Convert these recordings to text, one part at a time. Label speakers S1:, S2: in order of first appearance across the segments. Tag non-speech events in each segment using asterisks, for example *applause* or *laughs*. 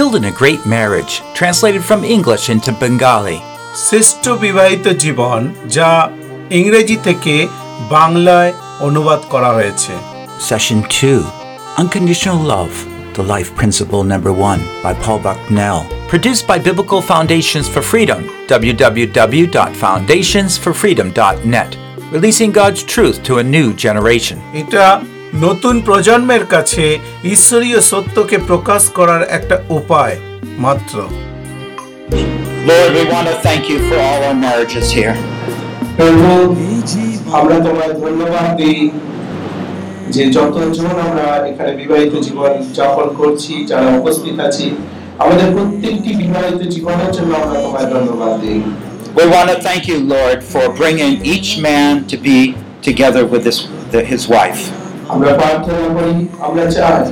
S1: Building a Great Marriage, translated from English into Bengali.
S2: শ্রেষ্ঠ বিবাহিত জীবন যা ইংরেজি থেকে বাংলায় অনুবাদ করা হয়েছে
S1: Session 2 Unconditional Love, the Life Principle Number 1 by Paul Bucknell. Produced by Biblical Foundations for Freedom, www.foundationsforfreedom.net. Releasing God's truth to a new generation.
S2: এটা নতুন প্রজন্মের কাছে ঈশ্বরীয় সত্যকে প্রকাশ করার একটা উপায় মাত্র
S3: Lord, we want to thank you for all our marriages here.
S4: প্রভু আমরা তোমায় ধন্যবাদ দিই যে যতজন আমরা এখানে বিবাহিত জীবন যাপন করছি যারা উপস্থিত আছি আমাদের প্রত্যেকটি বিবাহিত জীবনের জন্য আমরা তোমায় ধন্যবাদ দিই
S3: We want to thank you, Lord, for bringing each man to be together with his, the, his wife.
S4: আমরা প্রার্থনা করি আমরা চাই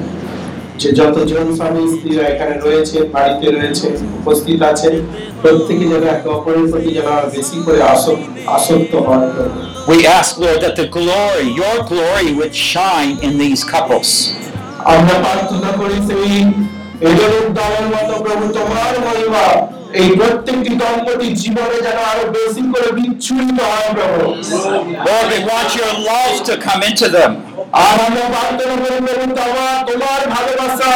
S4: যে যতজন স্বামী স্ত্রীরা এখানে রয়েছে বাড়িতে রয়েছে উপস্থিত আছেন প্রত্যেকে যেন একে অপরের প্রতি যেন আরো বেশি করে আসক্ত আসক্ত হন
S3: We ask, Lord, that the glory, your glory, would shine in these couples.
S4: আমরা প্রার্থনা করি সেই এদের দানের মতো প্রভু তোমার মহিমা এই প্রত্যেকটি দম্পতির জীবনে যেন আরো বেশি করে বিচ্ছুরিত হয় প্রভু
S3: Lord, we want your love to come into them.
S4: আর আমরা প্রার্থনা করি প্রভু তোমার তোমার ভালোবাসা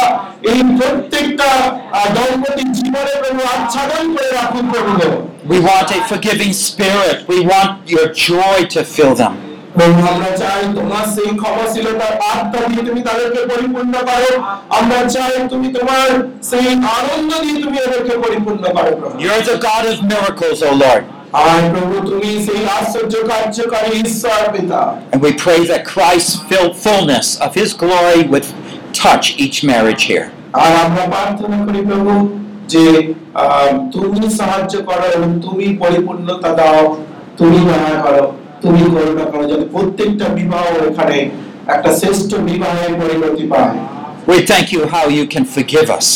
S4: এই প্রত্যেকটা আহ, দম্পতির জীবনে প্রভু আচ্ছাদন করে রাখুন প্রভু
S3: We want a forgiving spirit. We want your joy to fill them.
S4: প্রভু আমরা চাই তোমার সেই ক্ষমাশীলতার আত্মা দিয়ে তুমি তাদেরকে পরিপূর্ণ করো আমরা চাই তুমি তোমার সেই আনন্দ দিয়ে তুমি এদেরকে পরিপূর্ণ করো প্রভু
S3: You're the God of miracles, O Lord.
S4: আর প্রভু তুমি সেই আশ্চর্য কার্যকারী ঈশ্বর পিতা
S3: And we pray that Christ's filled fullness of his glory would touch each marriage here.
S4: আর আমরা প্রার্থনা করি প্রভু যে আহ, তুমি সাহায্য করো এবং তুমি পরিপূর্ণতা দাও তুমি দয়া করো তুমি করুণা করো যাতে প্রত্যেকটা বিবাহ এখানে একটা শ্রেষ্ঠ বিবাহের পরিণতি পায়
S3: We thank you how you can forgive us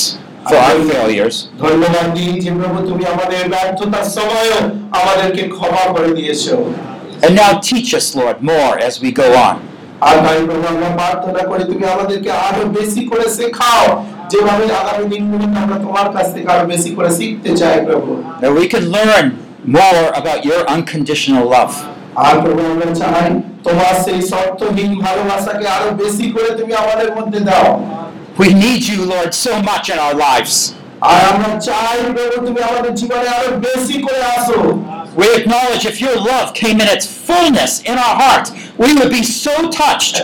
S3: for our failures.
S4: ধন্যবাদ দিই যে প্রভু তুমি আমাদের ব্যর্থতার সময়ও আমাদেরকে ক্ষমা করে দিয়েছো
S3: And now teach us, Lord, more as we go on.
S4: আর তাই প্রভু আমরা প্রার্থনা করি তুমি আমাদেরকে আরো বেশি করে শেখাও যেভাবে আগামী দিনগুলোতে আমরা তোমার কাছ থেকে আরো বেশি করে শিখতে চাই প্রভু
S3: That we can learn more about your unconditional love.
S4: আর প্রভু আমরা চাই তোমার সেই শর্তহীন ভালোবাসাকে আরো বেশি করে তুমি আমাদের মধ্যে দাও
S3: We need you, Lord, so much in our lives.
S4: আর আমরা চাই প্রভু তুমি আমাদের জীবনে আরো বেশি করে আসো
S3: We acknowledge if your love came in its fullness in our hearts, we would be so touched.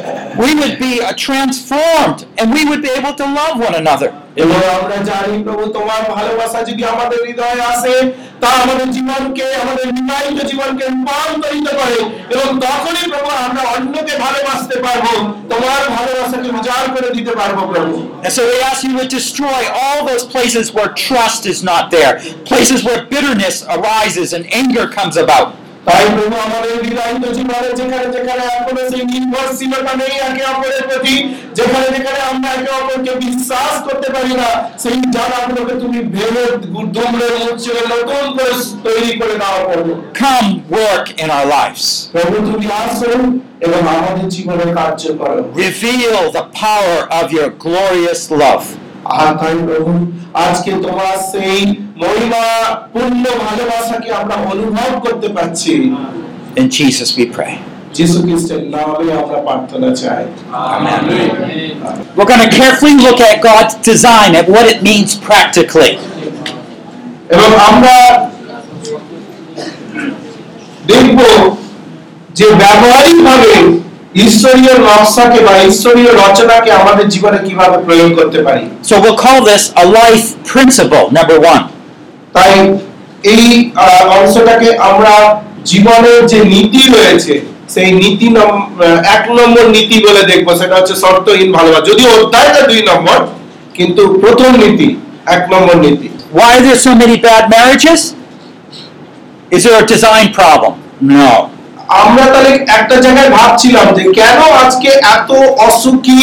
S3: We would be uh, transformed and we would be able to love one another.
S4: এবং আমরা জানি প্রভু তোমার ভালোবাসা যদি আমাদের হৃদয়ে আসে তা আমাদের জীবনকে আমাদের বিবাহিত জীবনকে রূপান্তরিত করে এবং তখনই প্রভু আমরা অন্যকে ভালোবাসতে পারবো তোমার ভালোবাসাকে উজাড় করে দিতে পারবো প্রভু
S3: And so we ask you to destroy all those places where trust is not there, places where bitterness arises and anger comes about.
S4: তাই প্রভু আমাদের বিবাহিত জীবনে যেখানে যেখানে এখনো সেই নির্ভরশীলতা নেই একে অপরের প্রতি যেখানে যেখানে আমরা একে অপরকে বিশ্বাস করতে পারি না সেই জায়গাগুলোকে তুমি ভেবে দুমড়ে মুচড়ে নতুন করে তৈরি করে দাও প্রভু
S3: Come work in our lives.
S4: প্রভু তুমি আসো এবং আমাদের জীবনে কার্য করো
S3: Reveal the power of your glorious love.
S4: আর তাই প্রভু আজকে তোমার সেই মহিমা পূর্ণ ভালোবাসাকে আমরা অনুভব করতে পারছি
S3: In Jesus we pray.
S4: যিশু খ্রিস্টের নামে আমরা প্রার্থনা চাই
S3: We're going to carefully look at God's design, at what it means practically.
S4: এবং আমরা দেখব যে ব্যবহারিক ভাবে ঈশ্বরীয় নকশাকে বা ঈশ্বরীয় রচনাকে আমাদের জীবনে কীভাবে প্রয়োগ করতে পারি
S3: So we'll call this a life principle, number one.
S4: তাই এই অংশটাকে আমরা জীবনের যে নীতি রয়েছে সেই নীতি এক নম্বর নীতি বলে দেখব সেটা হচ্ছে শর্তহীন ভালোবাসা যদিও অধ্যায়টা দুই নম্বর কিন্তু প্রথম নীতি এক নম্বর নীতি
S3: Why are there so many bad marriages? Is there a design problem? No.
S4: আমরা তাহলে একটা জায়গায় ভাবছিলাম যে কেন আজকে এত অসুখী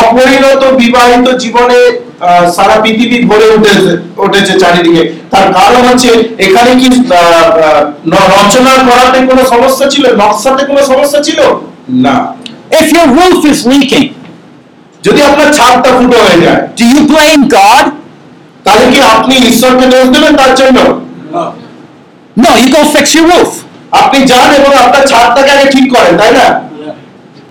S4: অপরিণত বিবাহিত জীবনে সারা পৃথিবী ভরে উঠেছে উঠেছে চারিদিকে। তার কারণ হচ্ছে এখানে কি রচনা করাতে কোনো সমস্যা ছিল? নকশাতে কোনো সমস্যা ছিল? না।
S3: If your roof is leaking,
S4: যদি আপনার ছাদটা ফুটো হয়ে যায়
S3: do you blame God?
S4: তাহলে কি আপনি ঈশ্বরকে দোষ দেবেন তার জন্য?
S3: No, you go fix your roof.
S4: আপনি যান এবং আপনার ছাদটাকে আগে ঠিক করেন তাই না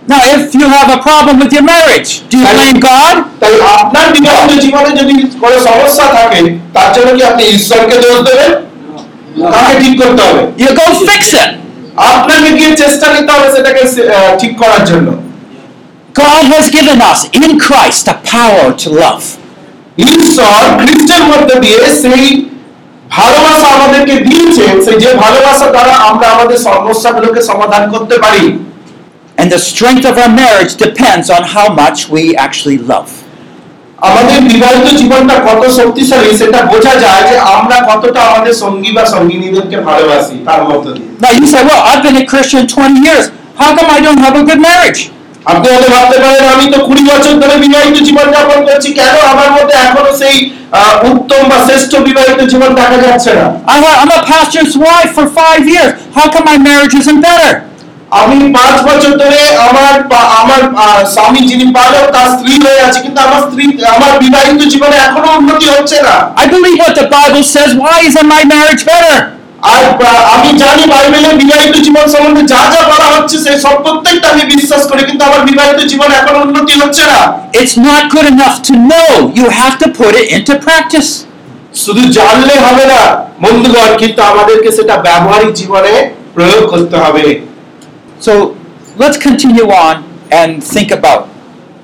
S3: Now, if you have a problem with your marriage, do you blame God?
S4: তাই আপনার বিবাহিত জীবনে যদি কোনো সমস্যা থাকে তার জন্য কি আপনি ঈশ্বরকে দোষ দেবেন তাকে ঠিক করতে হবে
S3: You go fix it.
S4: আপনাকে গিয়ে চেষ্টা নিতে হবে সেটাকে আহ, ঠিক করার জন্য
S3: God has given us in Christ the power to love.
S4: ঈশ্বর খ্রিস্টের মধ্যে দিয়ে সেই ভালোবাসা আমাদেরকে দিয়েছেন সেই যে ভালোবাসা দ্বারা আমরা আমাদের সমস্যাগুলোকে সমাধান করতে পারি
S3: And the strength of our marriage depends on how much we actually love.
S4: আমাদের বিবাহিত জীবনটা কত শক্তিশালী সেটা বোঝা যায় যে আমরা কতটা আমাদের সঙ্গী বা সঙ্গিনীদেরকে ভালোবাসি তার মধ্য দিয়ে
S3: Now, you say, well, I've been a Christian 20 years. How come I don't have a good marriage?
S4: আপনি হয়তো ভাবতে পারেন আমি তো কুড়ি বছর ধরে বিবাহিত জীবন যাপন করছি কেন আমার মধ্যে এখনও সেই উত্তম বা শ্রেষ্ঠ বিবাহিত জীবন দেখা যাচ্ছে না
S3: I ha- I'm a pastor's wife for five years. How come my marriage isn't better?
S4: আমি পাঁচ বছর ধরে আমার আমার স্বামী যিনি পালক তার স্ত্রী হয়ে আছে কিন্তু আমার স্ত্রী আমার বিবাহিত জীবনে এখনও উন্নতি হচ্ছে না
S3: I believe what the Bible says. Why isn't my marriage better?
S4: আর আমি জানি বাইবেলে বিবাহিত জীবন সম্বন্ধে যা যা বলা হচ্ছে সেই সব প্রত্যেকটা আমি বিশ্বাস করি কিন্তু আমার বিবাহিত জীবন এখন উন্নতি হচ্ছে না
S3: It's not good enough to know. You have to put it into practice.
S4: শুধু জানলে হবে না বন্ধুগণ কিন্তু আমাদেরকে সেটা ব্যবহারিক জীবনে প্রয়োগ করতে হবে
S3: So let's continue on and think about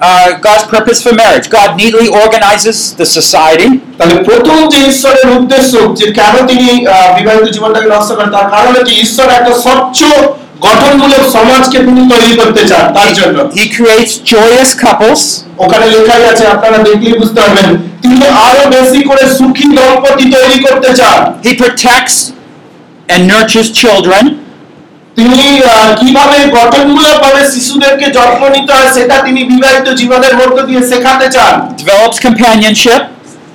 S3: uh, God's purpose for marriage. God neatly organizes the society.
S4: তাহলে প্রথম যে ঈশ্বরের উদ্দেশ্য যে কেন তিনি বিবাহিত জীবনটাকে নষ্ট করেন তার কারণ হচ্ছে ঈশ্বর একটা স্বচ্ছ গঠনমূলক সমাজকে তিনি তৈরি করতে চান তার জন্য
S3: creates joyous couples.
S4: ওখানে লেখাই আছে আপনারা দেখলেই বুঝতে পারবেন তিনি আরও বেশি করে সুখী দম্পতি তৈরি করতে চান
S3: He protects and nurtures children.
S4: তিনি কীভাবে গঠনমূলক ভাবে শিশুদেরকে যত্ন নিতে হয় সেটা তিনি বিবাহিত জীবনের মধ্য দিয়ে শেখাতে চান।
S3: Develops companionship,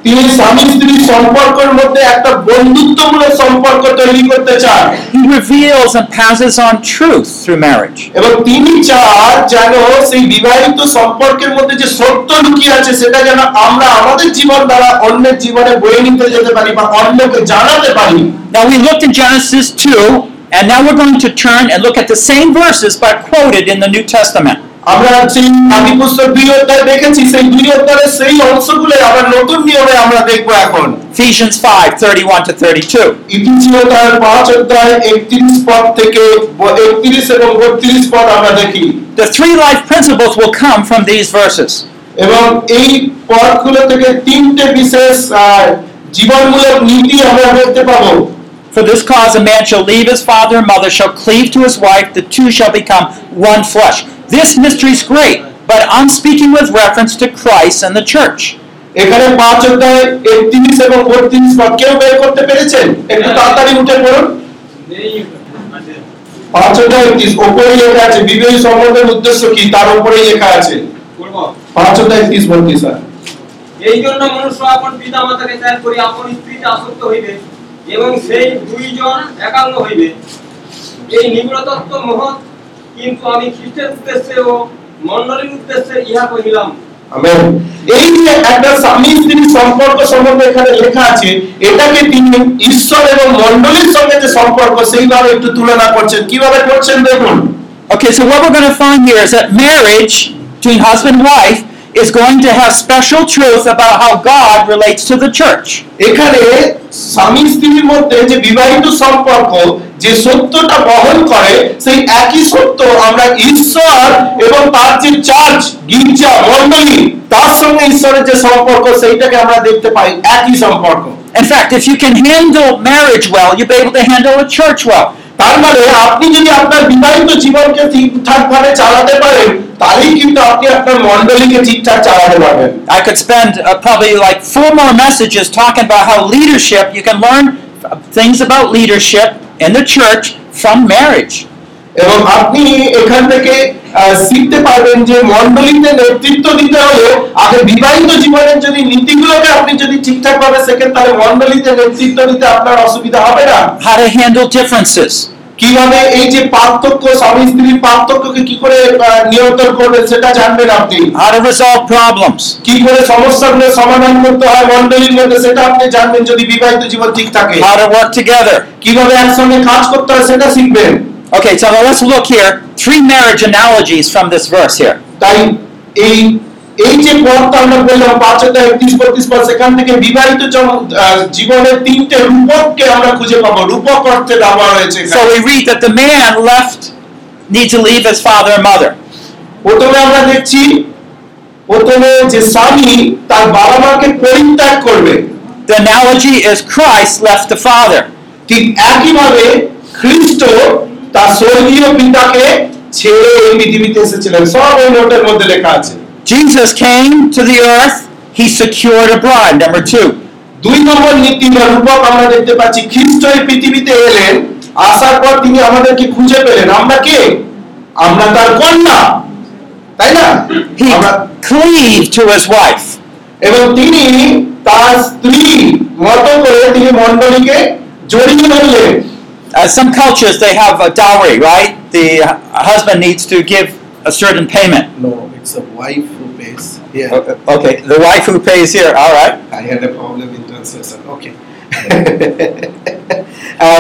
S4: তিনি স্বামী স্ত্রী সম্পর্কের মধ্যে একটা বন্ধুত্বমূলক সম্পর্ক তৈরি করতে চান।
S3: He reveals and passes on truth through marriage.
S4: এবং তিনি চান যেন সেই বিবাহিত সম্পর্কের মধ্যে যে সত্য লুকিয়ে আছে সেটা যেন আমরা আমাদের জীবন দ্বারা অন্যের জীবনে বয়ে নিতে যেতে পারি বা অন্যকে জানাতে পারি।
S3: Now we looked in Genesis 2, and now we're going to turn and look at the same verses but quoted in the New Testament.
S4: আমরা সেই আদি পুস্তক দুই অধ্যায় দেখেছি সেই দুই অধ্যায়ের সেই অংশগুলো আবার নতুন নিয়মে আমরা দেখবো এখন
S3: Ephesians 5 31 to 32.
S4: ইতিহাস তার পাঁচ অধ্যায় একত্রিশ পদ থেকে একত্রিশ এবং বত্রিশ পদ আমরা দেখি
S3: The three life principles will come from these verses.
S4: এবং এই পদগুলো থেকে তিনটে বিশেষ আহ, জীবনমূলক নীতি আমরা দেখতে পাবো
S3: For this cause a man shall leave his father and mother, shall cleave to his wife, the two shall become one flesh. This mystery is great, but I'm speaking with reference to Christ and the church.
S4: এখানে পাঁচ অধ্যায় একত্রিশ এবং বত্রিশ পদ কেউ বের করতে পেরেছেন একটু তাড়াতাড়ি উঠে পড়ুন পাঁচ অধ্যায় একত্রিশ ওপরে লেখা আছে বিবাহ সম্বন্ধের উদ্দেশ্য কি তার উপরেই লেখা আছে পাঁচ অধ্যায় একত্রিশ বত্রিশ স্যার
S5: এই জন্য মনুষ্য আপন পিতা মাতাকে ত্যাগ করি আপন স্ত্রীতে আসক্ত হইবে এবং সেই দুইজন একাঙ্গ হইবে। এই নিবিড়তত্ত্ব মহৎ কিন্তু আমি খ্রিস্টের উদ্দেশ্যে ও মণ্ডলীর উদ্দেশ্যে ইহা কহিলাম।
S4: আমেন। এই যে একটা স্বামী স্ত্রী সম্পর্ক সম্বন্ধে এখানে লেখা আছে এটাকে তিনি ঈশ্বর এবং মণ্ডলীর সঙ্গে যে সম্পর্ক সেইভাবে একটু তুলনা করছেন। কীভাবে করছেন দেখুন।
S3: Okay, so what we're going to find here is that marriage between husband and wife is going to have special truth about how God relates to the church.
S4: এখানে স্বামী স্ত্রীর মধ্যে যে বিবাহিত সম্পর্ক যে সত্যটা বহন করে সেই একই সত্য আমরা ঈশ্বর এবং তার যে চার্চ গির্জা মণ্ডলী তার সঙ্গে ঈশ্বরের যে সম্পর্ক সেইটাকে আমরা দেখতে পাই একই সম্পর্ক
S3: In fact, if you can handle marriage well, you'll be able to handle a church well.
S4: তার মানে আপনি যদি আপনার বিবাহিত জীবনকে ঠিকঠাক ভাবে চালাতে পারেন তাহলেই কিন্তু আপনি আপনার মণ্ডলীকে ঠিকঠাক চালাতে পারবেন
S3: I could spend uh, probably like four more messages talking about how leadership, you can learn things about leadership in the church from marriage.
S4: এবং আপনি এখান থেকে আহ, শিখতে পারবেন যে মন্ডলীতে নেতৃত্ব দিতে হলে আগে বিবাহিত জীবনের যদি নীতিগুলোকে আপনি যদি ঠিকঠাক ভাবে শেখেন তাহলে মন্ডলীতে নেতৃত্ব দিতে আপনার অসুবিধা হবে না
S3: How to handle differences.
S4: কীভাবে এই যে পার্থক্য স্বামী স্ত্রীর পার্থক্যকে কি করে নিয়ন্ত্রণ করবেন সেটা জানবেন আপনি
S3: How to resolve problems.
S4: কি করে সমস্যাগুলো সমাধান করতে হয় মন্ডলীর মধ্যে সেটা আপনি জানবেন যদি বিবাহিত জীবন ঠিক থাকে
S3: How to work together.
S4: কীভাবে একসঙ্গে কাজ করতে হয় সেটা শিখবেন
S3: Okay, so let's look here. Three marriage analogies from this verse here.
S4: তাই এই এই যে পথটা আমরা বললাম পাঁচটা একত্রিশ বত্রিশ পর সেখান থেকে বিবাহিত জীবনের তিনটে রূপককে আমরা খুঁজে পাবো রূপক অর্থে ব্যবহার হয়েছে।
S3: So we read that the man left, need to leave his father and mother.
S4: প্রথমে আমরা দেখছি প্রথমে যে স্বামী তার বাবা মাকে পরিত্যাগ করবে
S3: The analogy is Christ left the father.
S4: ঠিক একইভাবে খ্রিস্ট তার স্বর্গীয় পিতাকে ছেড়ে এই পৃথিবীতে এসেছিলেন সব ওই নোটের মধ্যে লেখা আছে
S3: Jesus came to the earth, he secured a bride. Number two.
S4: দুই নম্বর নীতি বা রূপক আমরা দেখতে পাচ্ছি খ্রিস্ট এই পৃথিবীতে এলেন আসার পর তিনি আমাদেরকে খুঁজে পেলেন আমরা কে আমরা তার কন্যা তাই না
S3: He
S4: আমরা
S3: cleaved to his wife.
S4: এবং তিনি তার স্ত্রী মতো করে তিনি মণ্ডলীকে জড়িয়ে ধরলেন
S3: Uh, some cultures they have a dowry, right? The uh, husband needs to give a certain payment.
S2: No, it's a wife who pays. Yeah.
S3: O- Okay, the wife who pays here. All right.
S2: I had a problem in translation. Okay. *laughs*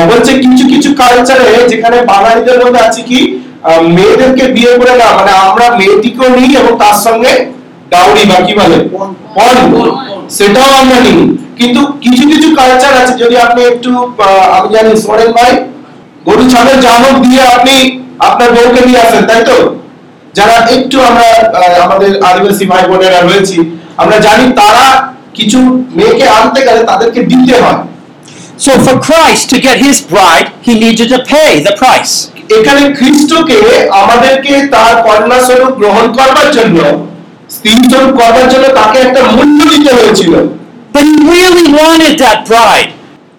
S4: বলছে কিছু কিছু কালচারে যেখানে বাঙালিদের মধ্যে আছে কি মেয়েদেরকে বিয়ে করে না মানে আমরা মেয়েটিকেও নিই এবং তার সঙ্গে ডাউরি বা কি বলে পণ সেটাও আমরা নিই কিন্তু কিছু কিছু কালচার আছে যদি আপনি একটু আমি জানি সোরেন ভাই গরু ছাগল জামক দিয়ে আপনি আপনার বউকে নিয়ে আসেন তাই তো যারা একটু আমরা আমাদের আদিবাসী ভাই বোনেরা রয়েছি আমরা জানি তারা কিছু মেয়েকে আনতে গেলে তাদেরকে দিতে হয়
S3: So for Christ to get his bride, he needed to pay the price.
S4: এখানে খ্রিস্টকে আমাদেরকে তার কন্যা স্বরূপ গ্রহণ করবার জন্য স্ত্রী স্বরূপ করবার জন্য তাকে একটা মূল্য দিতে হয়েছিল
S3: But he really wanted that bride.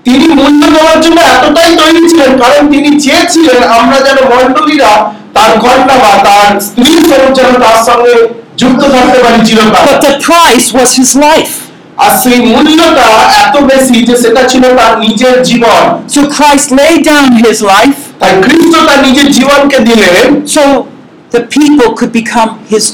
S4: তিনি মূল্য দেওয়ার জন্য এতটাই তৈরি ছিলেন কারণ তিনি চেয়েছিলেন আমরা যেন মণ্ডলীরা তার কন্যা বা তার স্ত্রী স্বরূপ যেন তার সঙ্গে যুক্ত থাকতে পারি চিরকাল
S3: But the price was his life.
S4: আর সেই মূল্যটা এত বেশি যে সেটা ছিল তার নিজের জীবন
S3: So Christ laid down his life
S4: তাই খ্রিস্ট তার নিজের জীবনকে দিলেন
S3: so the people could become his,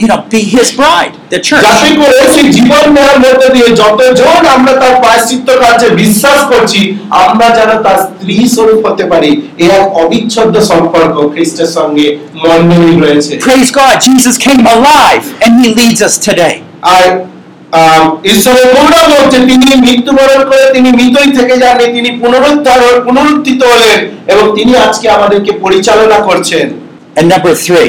S3: you know, be his bride, the church.
S4: যাতে করে সেই জীবন নেওয়ার মধ্যে দিয়ে যতজন আমরা তার প্রায়শ্চিত্ত কার্যে বিশ্বাস করছি আমরা যেন তার স্ত্রী স্বরূপ হতে পারি এ এক অবিচ্ছেদ্য সম্পর্ক খ্রিস্টের সঙ্গে মন্ডলী রয়েছে
S3: Praise God, Jesus came alive and he leads us today.
S4: আর ঈশ্বরের গৌরব হচ্ছে তিনি মৃত্যুবরণ করে তিনি মৃতই থেকে যাননি তিনি পুনরুদ্ধার পুনরুত্থিত হলেন এবং তিনি আজকে আমাদেরকে পরিচালনা করছেন
S3: And number three,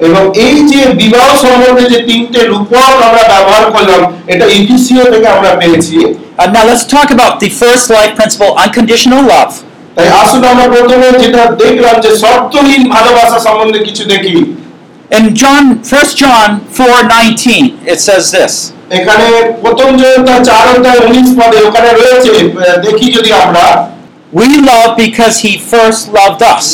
S4: এবং এই যে বিবাহ সম্বন্ধে যে তিনটে রূপক আমরা ব্যবহার করলাম এটা ইফিসিও থেকে আমরা পেয়েছি
S3: Uh, now let's talk about the first life principle, unconditional love.
S4: তাই আসলে আমরা প্রথমে যেটা দেখলাম যে শর্তহীন ভালোবাসা সম্বন্ধে কিছু দেখি
S3: In John, 1 John 4:19, it says this.
S4: এখানে প্রথম যে চার অধ্যায় উনিশ পদে ওখানে রয়েছে আহ, দেখি যদি আমরা
S3: We love because he first loved us.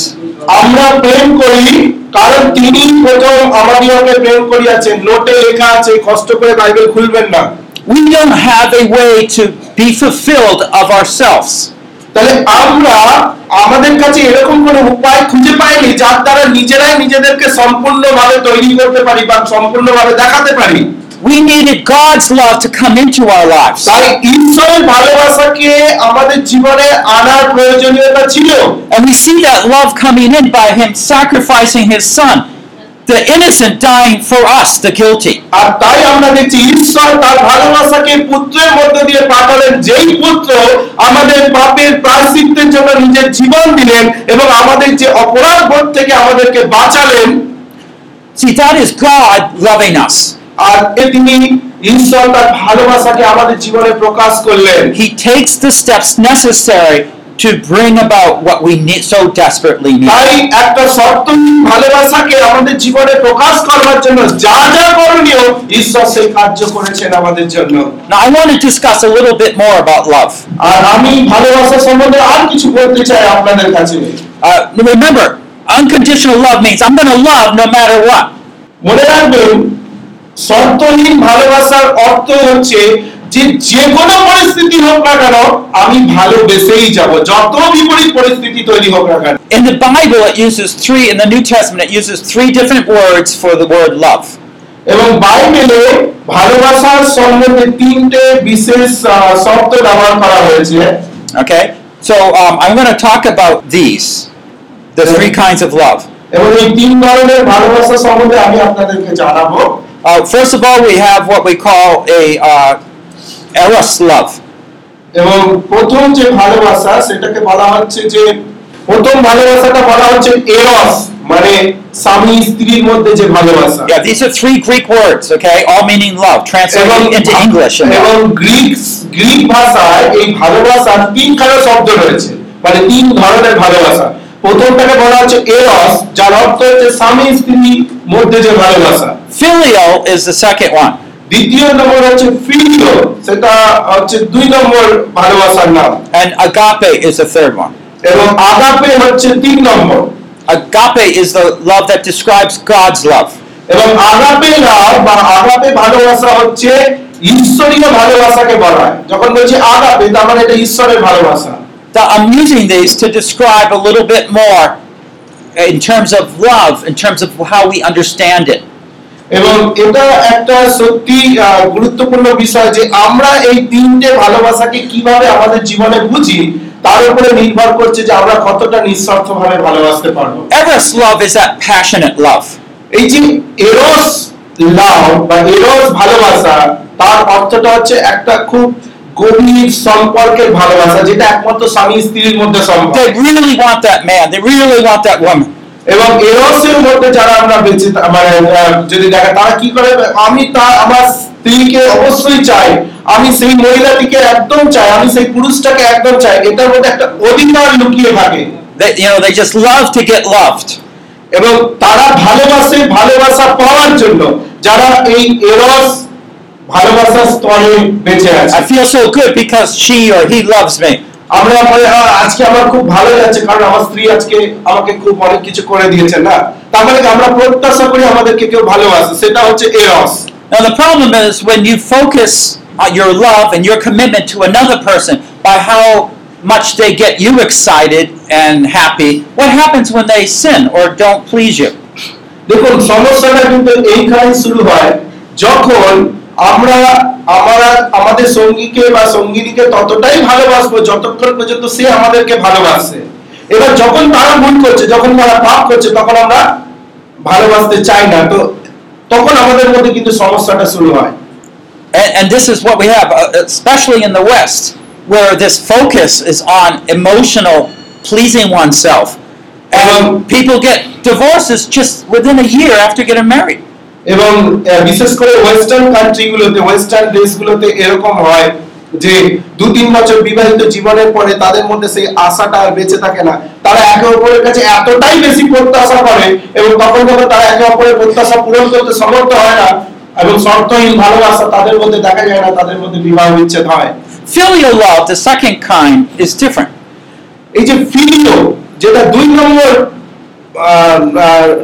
S4: আমরা প্রেম করি কারণ তিনি প্রথম আমাদিওকে প্রেম করিয়াছেন। নোটে লেখা আছে কষ্ট করে বাইবেল খুলবেন না।
S3: We don't have a way to be fulfilled of ourselves.
S4: তাহলে আমরা আমাদের কাছে এরকম কোনো উপায় খুঁজে পাইনি যার দ্বারা নিজেরাই নিজেদেরকে সম্পূর্ণভাবে তৈরি করতে পারি বা সম্পূর্ণভাবে দেখাতে পারি।
S3: We needed God's love to come into our lives.
S4: তাই ঈশ্বরের ভালোবাসাকে আমাদের জীবনে আনার প্রয়োজনীয়তা ছিল
S3: And we see that love coming in by him sacrificing his son, the innocent dying for us, the guilty.
S4: আর তাই আমরা দেখছি ঈশ্বর তার ভালোবাসাকে পুত্রের মধ্য দিয়ে পাঠালেন যেই পুত্র আমাদের পাপের প্রায়শ্চিত্ত নিজের জীবন দিলেন এবং আমাদের যে অপরাধ বোধ থেকে আমাদেরকে বাঁচালেন
S3: See, that is God loving us.
S4: আর এ তিনি ঈশ্বর তার ভালোবাসাকে আমাদের জীবনে প্রকাশ করলেন
S3: He takes the steps necessary to bring about what we need, so desperately need.
S4: তাই একটা শর্তহীন ভালোবাসাকে আমাদের জীবনে প্রকাশ করবার জন্য যা যা করণীয় ঈশ্বর সেই কার্য করেছেন আমাদের জন্য
S3: Now, I want to discuss a little bit more about love.
S4: আর আমি ভালোবাসা সম্বন্ধে আর কিছু বলতে চাই আপনাদের কাছে
S3: Uh, remember, unconditional love means I'm going to love no matter what.
S4: মনে রাখবেন শর্তহীন ভালোবাসার অর্থ হচ্ছে যে যে কোনো পরিস্থিতি হোক না কেন আমি ভালোবেসেই যাব যত বিপরীত পরিস্থিতি তৈরি হোক না কেন
S3: In the Bible, it uses three, in the New Testament, it uses three different words for the word love.
S4: এবং বাইবেলে ভালোবাসার সম্বন্ধে তিনটে বিশেষ আহ, শব্দ ব্যবহার করা হয়েছে
S3: Okay? So um, I'm going to talk about these, the three kinds of love.
S4: এবং এই তিন ধরনের ভালোবাসা সম্বন্ধে আমি আপনাদেরকে জানাবো
S3: Uh, first of all, we have what we call a uh, eros love.
S4: এবং প্রথম যে ভালোবাসা সেটাকে বলা হচ্ছে যে প্রথম ভালোবাসাটা বলা হচ্ছে এরস মানে স্বামী স্ত্রীর মধ্যে যে ভালোবাসা
S3: Yeah, these are three Greek words, okay, all meaning love, translated into English.
S4: এবং. গ্রিক গ্রিক ভাষায় এই ভালোবাসার তিনখানা শব্দ রয়েছে মানে তিন ধরনের ভালোবাসা প্রথমটাকে বলা হচ্ছে এরস যার অর্থ হচ্ছে স্বামী স্ত্রীর মধ্যে যে ভালোবাসা
S3: Filial is the second one.
S4: দ্বিতীয় নম্বর হচ্ছে ফিলিও সেটা হচ্ছে দুই নম্বর ভালোবাসার নাম
S3: And agape is the third one.
S4: এবং আগাপে হচ্ছে তিন নম্বর
S3: Agape is the love that describes God's love.
S4: এবং আগাপে লাভ বা আগাপে ভালোবাসা হচ্ছে ঈশ্বরীয় ভালোবাসাকে বলা হয় যখন বলছি আগাপে তার মানে এটা ঈশ্বরের ভালোবাসা
S3: Now, I'm using these to describe a little bit more in terms of love, in terms of how we understand it.
S4: এবং এটা একটা সত্যি গুরুত্বপূর্ণ বিষয় যে আমরা এই তিনটে ভালোবাসাকে কীভাবে আমাদের জীবনে বুঝি তার উপরে নির্ভর করছে যে আমরা কতটা নিঃস্বার্থভাবে ভালোবাসতে পারব
S3: Eros love is that passionate love.
S4: এই যে এরস লাভ বা এরোস ভালোবাসা তার অর্থটা হচ্ছে একটা খুব গভীর সম্পর্কের ভালোবাসা যেটা একমাত্র স্বামী স্ত্রীর মধ্যে সম্পর্ক
S3: They really want that man, they really want that woman.
S4: এবং এরসের মধ্যে যারা আমরা বেঁচে মানে যদি দেখা তারা কি করে? আমি তা আমার স্ত্রীকে অবশ্যই চাই। আমি সেই মহিলাটিকে একদম চাই। আমি সেই পুরুষটাকে একদম চাই। এটার মধ্যে একটা অধিকার লুকিয়ে থাকে।
S3: They, you know, they just love to get loved.
S4: এবং তারা ভালোবাসে ভালোবাসা পাওয়ার জন্য। যারা এই এরস ভালোবাসার স্তরে বেঁচে আছে
S3: I feel so good because she or he loves me.
S4: আমরা মনে হয় আজকে আমার খুব ভালো যাচ্ছে কারণ আমার স্ত্রী আজকে আমাকে খুব অনেক কিছু করে দিয়েছে না তার মানে কি আমরা প্রত্যাশা করি আমাদেরকে কেউ ভালোবাসে সেটা হচ্ছে এরস
S3: Now, the problem is when you focus on your love and your commitment to another person by how much they get you excited and happy, what happens when they sin or don't please you?
S4: দেখুন সমস্যাটা কিন্তু এইখানে শুরু হয় যখন আমরা আমরা আমাদের সঙ্গীকে বা সঙ্গিনীকে ততটাই ভালোবাসবো যতক্ষণ পর্যন্ত সে আমাদেরকে ভালোবাসে এবার যখন তারা ভুল করছে যখন তারা পাপ করছে তখন আমরা ভালোবাসতে চাই না তো তখন আমাদের মধ্যে কিন্তু সমস্যাটা শুরু হয়
S3: And, and this is what we have, uh, especially in the West, where this focus is on emotional pleasing oneself. And people get divorces just within a year after getting married.
S4: এবং বিশেষ করে western কান্ট্রিগুলোতে western দেশগুলোতে এরকম হয় যে দু তিন বছর বিবাহিত জীবনের পরে তাদের মধ্যে সেই আশাটা আর বেঁচে থাকে না তারা একে অপরের কাছে এতটাই বেশি প্রত্যাশা করে এবং তখন যখন তারা একে অপরের প্রত্যাশা পূরণ করতে সমর্থ হয় না এবং শর্তহীন ভালোবাসা তাদের মধ্যে দেখা যায় না তাদের মধ্যে বিবাহ বিচ্ছেদ হয়
S3: Filial love, the second kind, is different.
S4: এই যে ফিলিও যেটা দুই নম্বর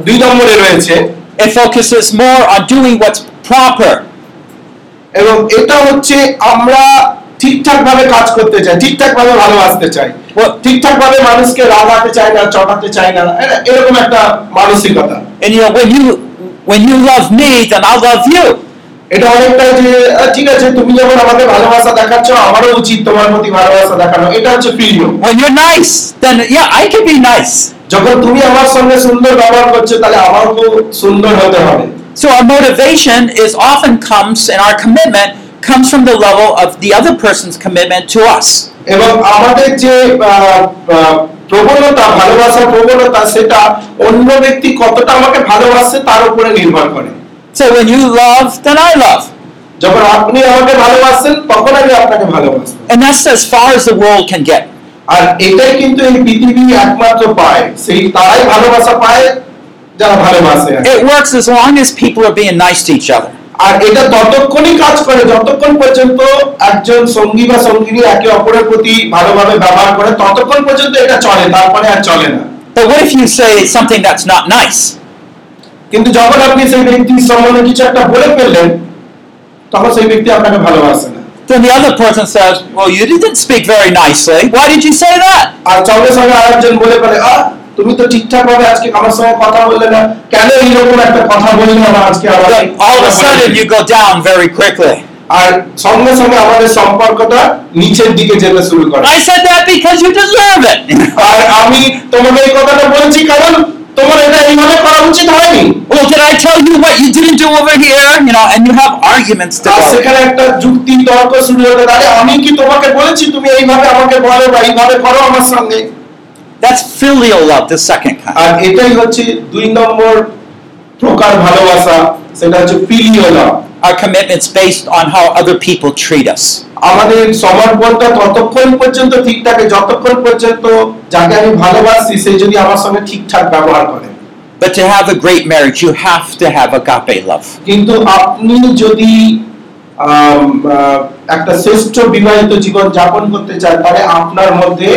S4: দুই নম্বরে রয়েছে
S3: It focuses more on doing what's proper.
S4: এবং এটা হচ্ছে আমরা ঠিকঠাক ভাবে কাজ করতে চাই ঠিকঠাক ভাবে ভালোবাসতে চাই
S3: Well,
S4: ঠিকঠাক ভাবে মানুষকে রাগাতে চাই না চটাতে চাই না এ- এরকম একটা মানসিকতা
S3: and you know, when you when you love me, then I'll love you.
S4: এটা অনেকটা যে ঠিক আছে তুমি যখন আমাকে ভালোবাসা দেখাচ্ছ আমারও উচিত তোমার প্রতি ভালোবাসা দেখানো এটা হচ্ছে প্রিয়
S3: When you're nice, then yeah, I can be nice.
S4: যখন তুমি আমার সঙ্গে সুন্দর ব্যবহার করছ তাহলে আমাকেও সুন্দর হতে হবে
S3: So our motivation is often comes in our commitment comes from the level of the other person's commitment to us.
S4: এবং আমাদের যে প্রবণতা ভালোবাসার প্রবণতা সেটা অন্য ব্যক্তি কতটা আমাকে ভালোবাসে তার উপরে নির্ভর করে
S3: So when you love, then I love.
S4: যখন আপনি আমাকে ভালোবাসেন তখন আমি আপনাকে ভালোবাসি
S3: And that's as far as the world can get.
S4: আর এটাই কিন্তু এই পৃথিবী একমাত্র পায় সেই তারাই ভালোবাসা পায় যারা ভালোবাসে
S3: It works as long as people are being nice to each other.
S4: আর এটা ততক্ষণই কাজ করে যতক্ষণ পর্যন্ত একজন সঙ্গী বা সঙ্গিনী একে অপরের প্রতি ভালোভাবে ব্যবহার করে ততক্ষণ পর্যন্ত এটা চলে তারপরে আর চলে না
S3: But what if you say something that's not nice?
S4: কিন্তু যখন আপনি সেই ব্যক্তির সম্বন্ধে কিছু একটা বলে ফেললেন তখন সেই ব্যক্তি আপনাকে ভালোবাসে না
S3: Then the other person says, Well, you didn't speak very nicely. Why did you say that?
S4: আর সঙ্গে সঙ্গে আরেকজন বলে ফেলে আ তুমি তো ঠিকঠাক ভাবে আজকে আমার সঙ্গে কথা বললে না কেন এইরকম একটা কথা বললে আমার আজকে আবার
S3: all of a sudden you go down very quickly.
S4: আর সঙ্গে সঙ্গে আমাদের সম্পর্কটা নিচের দিকে যেতে শুরু করে
S3: I said that because you deserve it.
S4: আর আমি তোমাকে এই কথাটা বলছি কারণ তোমার এটা এইভাবে করা উচিত হয়নি
S3: well, did I tell you what you didn't do over here? You know, and you have arguments to
S4: R
S3: go.
S4: সেখানে একটা যুক্তি তর্ক শুরু হতে পারে আমি কি তোমাকে বলেছি তুমি এইভাবে আমাকে বলো বা এইভাবে করো আমার সঙ্গে
S3: That's filial love, the second kind.
S4: আর এটাই হচ্ছে দুই নম্বর প্রকার ভালোবাসা সেটা হচ্ছে ফিলিও
S3: Our commitment's based on how other people treat us.
S4: আমাদের সমর্পণটা ততক্ষণ পর্যন্ত ঠিক থাকে যতক্ষণ পর্যন্ত যাকে আমি ভালোবাসি সে যদি আমার সঙ্গে ঠিকঠাক ব্যবহার করে
S3: But to have a great marriage, you have to have agape love.
S4: কিন্তু আপনি যদি একটা শ্রেষ্ঠ বিবাহিত জীবন যাপন করতে চান তাহলে আপনার মধ্যে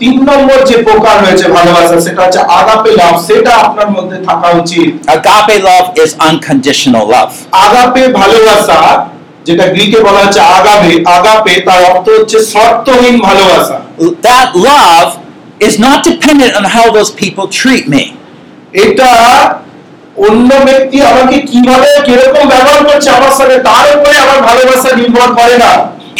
S4: তিন নম্বর যে প্রকার রয়েছে ভালোবাসা সেটা হচ্ছে আগাপে লাভ সেটা আপনার মধ্যে থাকা উচিত
S3: Agape love is unconditional love.
S4: Agape ভালোবাসা যেটা গ্রিকে বলা হচ্ছে আগাবে আগাপে তার অর্থ হচ্ছে শর্তহীন ভালোবাসা
S3: That love is not dependent on how those people treat me.
S4: এটা অন্য ব্যক্তি আমাকে কিভাবে কিরকম ব্যবহার করছে আমার সঙ্গে তার উপরে আমার ভালোবাসা নির্ভর করে না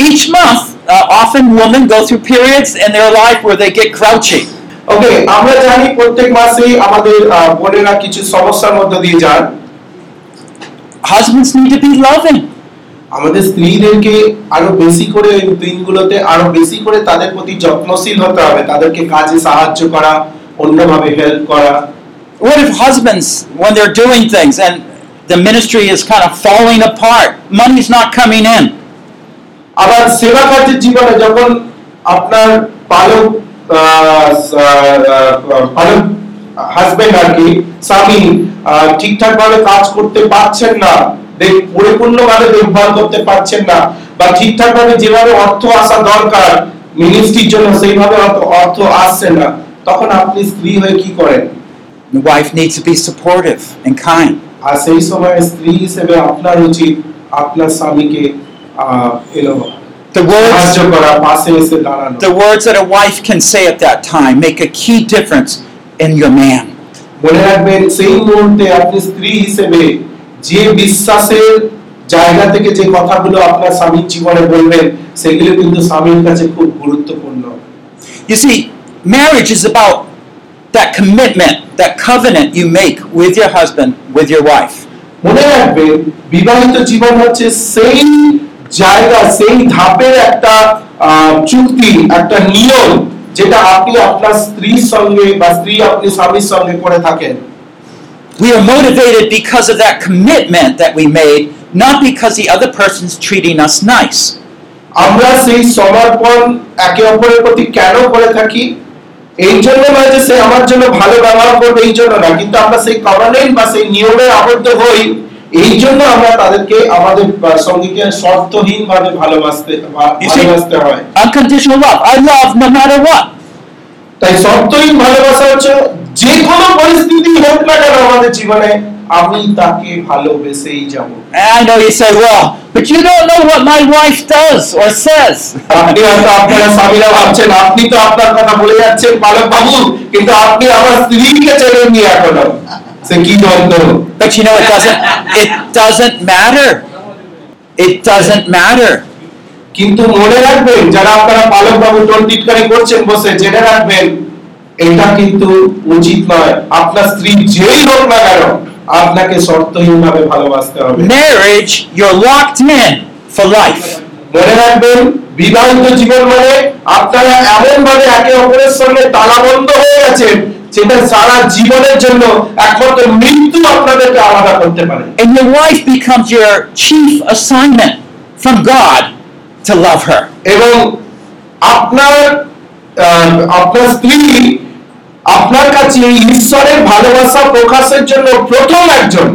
S3: Each month, uh, often women go through periods in their life where they get grouchy.
S4: Okay আমরা জানি প্রত্যেক মাসেই আমাদের আহ, বোনেরা কিছু সমস্যার মধ্যে দিয়ে যান
S3: Husbands need to be loving.
S4: আমাদের স্ত্রীদেরকে আরও বেশি করে এই দিনগুলোতে আরও বেশি করে তাদের প্রতি যত্নশীল হতে হবে তাদেরকে কাজে সাহায্য করা অন্যভাবে হেল্প করা
S3: What if husbands, when they're doing things and the ministry is kind of falling apart, money's not coming in?
S4: আবার সেবা কার্যের জীবনে যখন আপনার পালক পালক হাজবেন্ড আর কি স্বামী ঠিকঠাক ভাবে কাজ করতে পারছেন না পরিপূর্ণভাবে দেখভাল করতে পারছেন না বা ঠিকঠাক ভাবে যেভাবে অর্থ আসা দরকার মিনিস্ট্রির জন্য সেইভাবে অর্থ অর্থ আসছে না তখন আপনি স্ত্রী হয়ে কি করেন
S3: The wife needs to be supportive and kind.
S4: আর সেই সময় স্ত্রী হিসেবে আপনার উচিত আপনার স্বামীকে আহ এলো
S3: The words,
S4: সাহায্য করা পাশে এসে দাঁড়ানো
S3: the words that a wife can say at that time make a key difference in your man.
S4: মনে রাখবেন সেই মুহূর্তে আপনি স্ত্রী হিসেবে যে বিশ্বাসের জায়গা থেকে যে কথাগুলো আপনার স্বামীর জীবনে বলবেন সেগুলো কিন্তু স্বামীর কাছে খুব গুরুত্বপূর্ণ
S3: You see, marriage is about that commitment, that covenant you make with your husband, with your wife.
S4: মনে রাখবেন বিবাহিত জীবন হচ্ছে সেই জায়গা সেই ধাপের একটা চুক্তি একটা নিয়ম যেটা আপনি আপনার স্ত্রীর সঙ্গে বা স্ত্রী আপনি স্বামীর সঙ্গে করে থাকেন
S3: We are motivated because of that commitment that we made, not because the other person's treating us nice.
S4: আমরা সেই সমর্পণ একে অপরের প্রতি কেন করে থাকি এই জন্য নয় যে সে আমার জন্য ভালো ব্যবহার করবে এই জন্য না কিন্তু আমরা সেই কভারেন্ট বা সেই নিয়মে আবদ্ধ হই এই জন্য আমরা তাদেরকে আমাদের আহ, সঙ্গীকে শর্তহীন ভাবে ভালোবাসতে ভা-
S3: You see-
S4: ভালোবাসতে হয়
S3: Unconditional love. I love no matter what.
S4: তাই শর্তহীন ভালোবাসা হচ্ছে যে কোনো পরিস্থিতি হোক না কেন আমাদের জীবনে আমি তাকে ভালোবেসেই যাব
S3: I know you say, well, but you don't know what my wife does or says.
S4: আপনি হয়তো আপনারা স্বামীরা ভাবছেন আপনি তো আপনার কথা বলে যাচ্ছেন বালক বাবু কিন্তু আপনি আমার স্ত্রীকে চেনে নিয়ে এখনও সে কি দ্বন্দ্ব
S3: But you know, it doesn't. It doesn't matter. It doesn't matter.
S4: কিন্তু মনে রাখবেন যারা আপনারা পালক বাবু টোন টিটকারি করছেন বসে জেনে রাখবেন এটা কিন্তু উচিত নয় আপনার স্ত্রী যেই হোক না কেন আপনাকে শর্তহীন ভাবে ভালোবাসতে হবে
S3: Marriage, you're locked in. for life.
S4: মনে রাখবেন বিবাহিত জীবন মানে আপনারা এমন ভাবে একে অপরের সঙ্গে তালাবন্ধ হয়ে গেছেন যেটা সারা জীবনের জন্য একমাত্র মৃত্যু আপনাদেরকে আলাদা করতে পারে
S3: And your wife becomes your chief assignment from God to love her.
S4: এবং আপনার আপনার স্ত্রী আপনার কাছে ঈশ্বরের ভালোবাসা প্রকাশের জন্য প্রথম একজন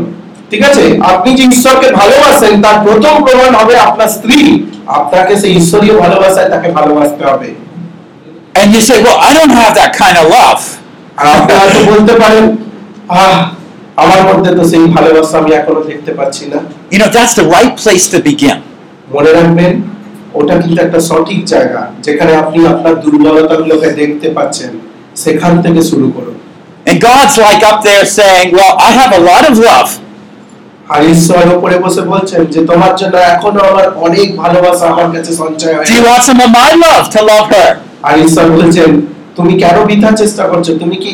S4: ঠিক আছে? আপনি যে ঈশ্বরকে ভালোবাসেন তার প্রথম প্রমাণ হবে আপনার স্ত্রী। আপনাকে সেই ঈশ্বরীয় ভালোবাসায় তাকে ভালোবাসতে হবে।
S3: And you say, Well, I don't have that kind of love.
S4: আপনি বলতে পারেন আহ আমার মধ্যে তো সেই ভালোবাসা আমি এখনও দেখতে পাচ্ছি না।
S3: You know, that's the right place to begin.
S4: মনে রাখবেন ওটা কিন্তু একটা সঠিক জায়গা যেখানে আপনি আপনার দুর্বলতাগুলোকে দেখতে পাচ্ছেন। সেখান থেকে শুরু করুন
S3: And God's like up there saying, Well, I have a lot of love.
S4: আর ঈশ্বর উপরে বসে বলছেন যে তোমার জন্য এখনও আমার অনেক ভালোবাসা আমার কাছে সঞ্চয়
S3: Do you want some of my love to love her?
S4: আর ঈশ্বর বলছেন তুমি কেন বৃথা চেষ্টা করছ তুমি কি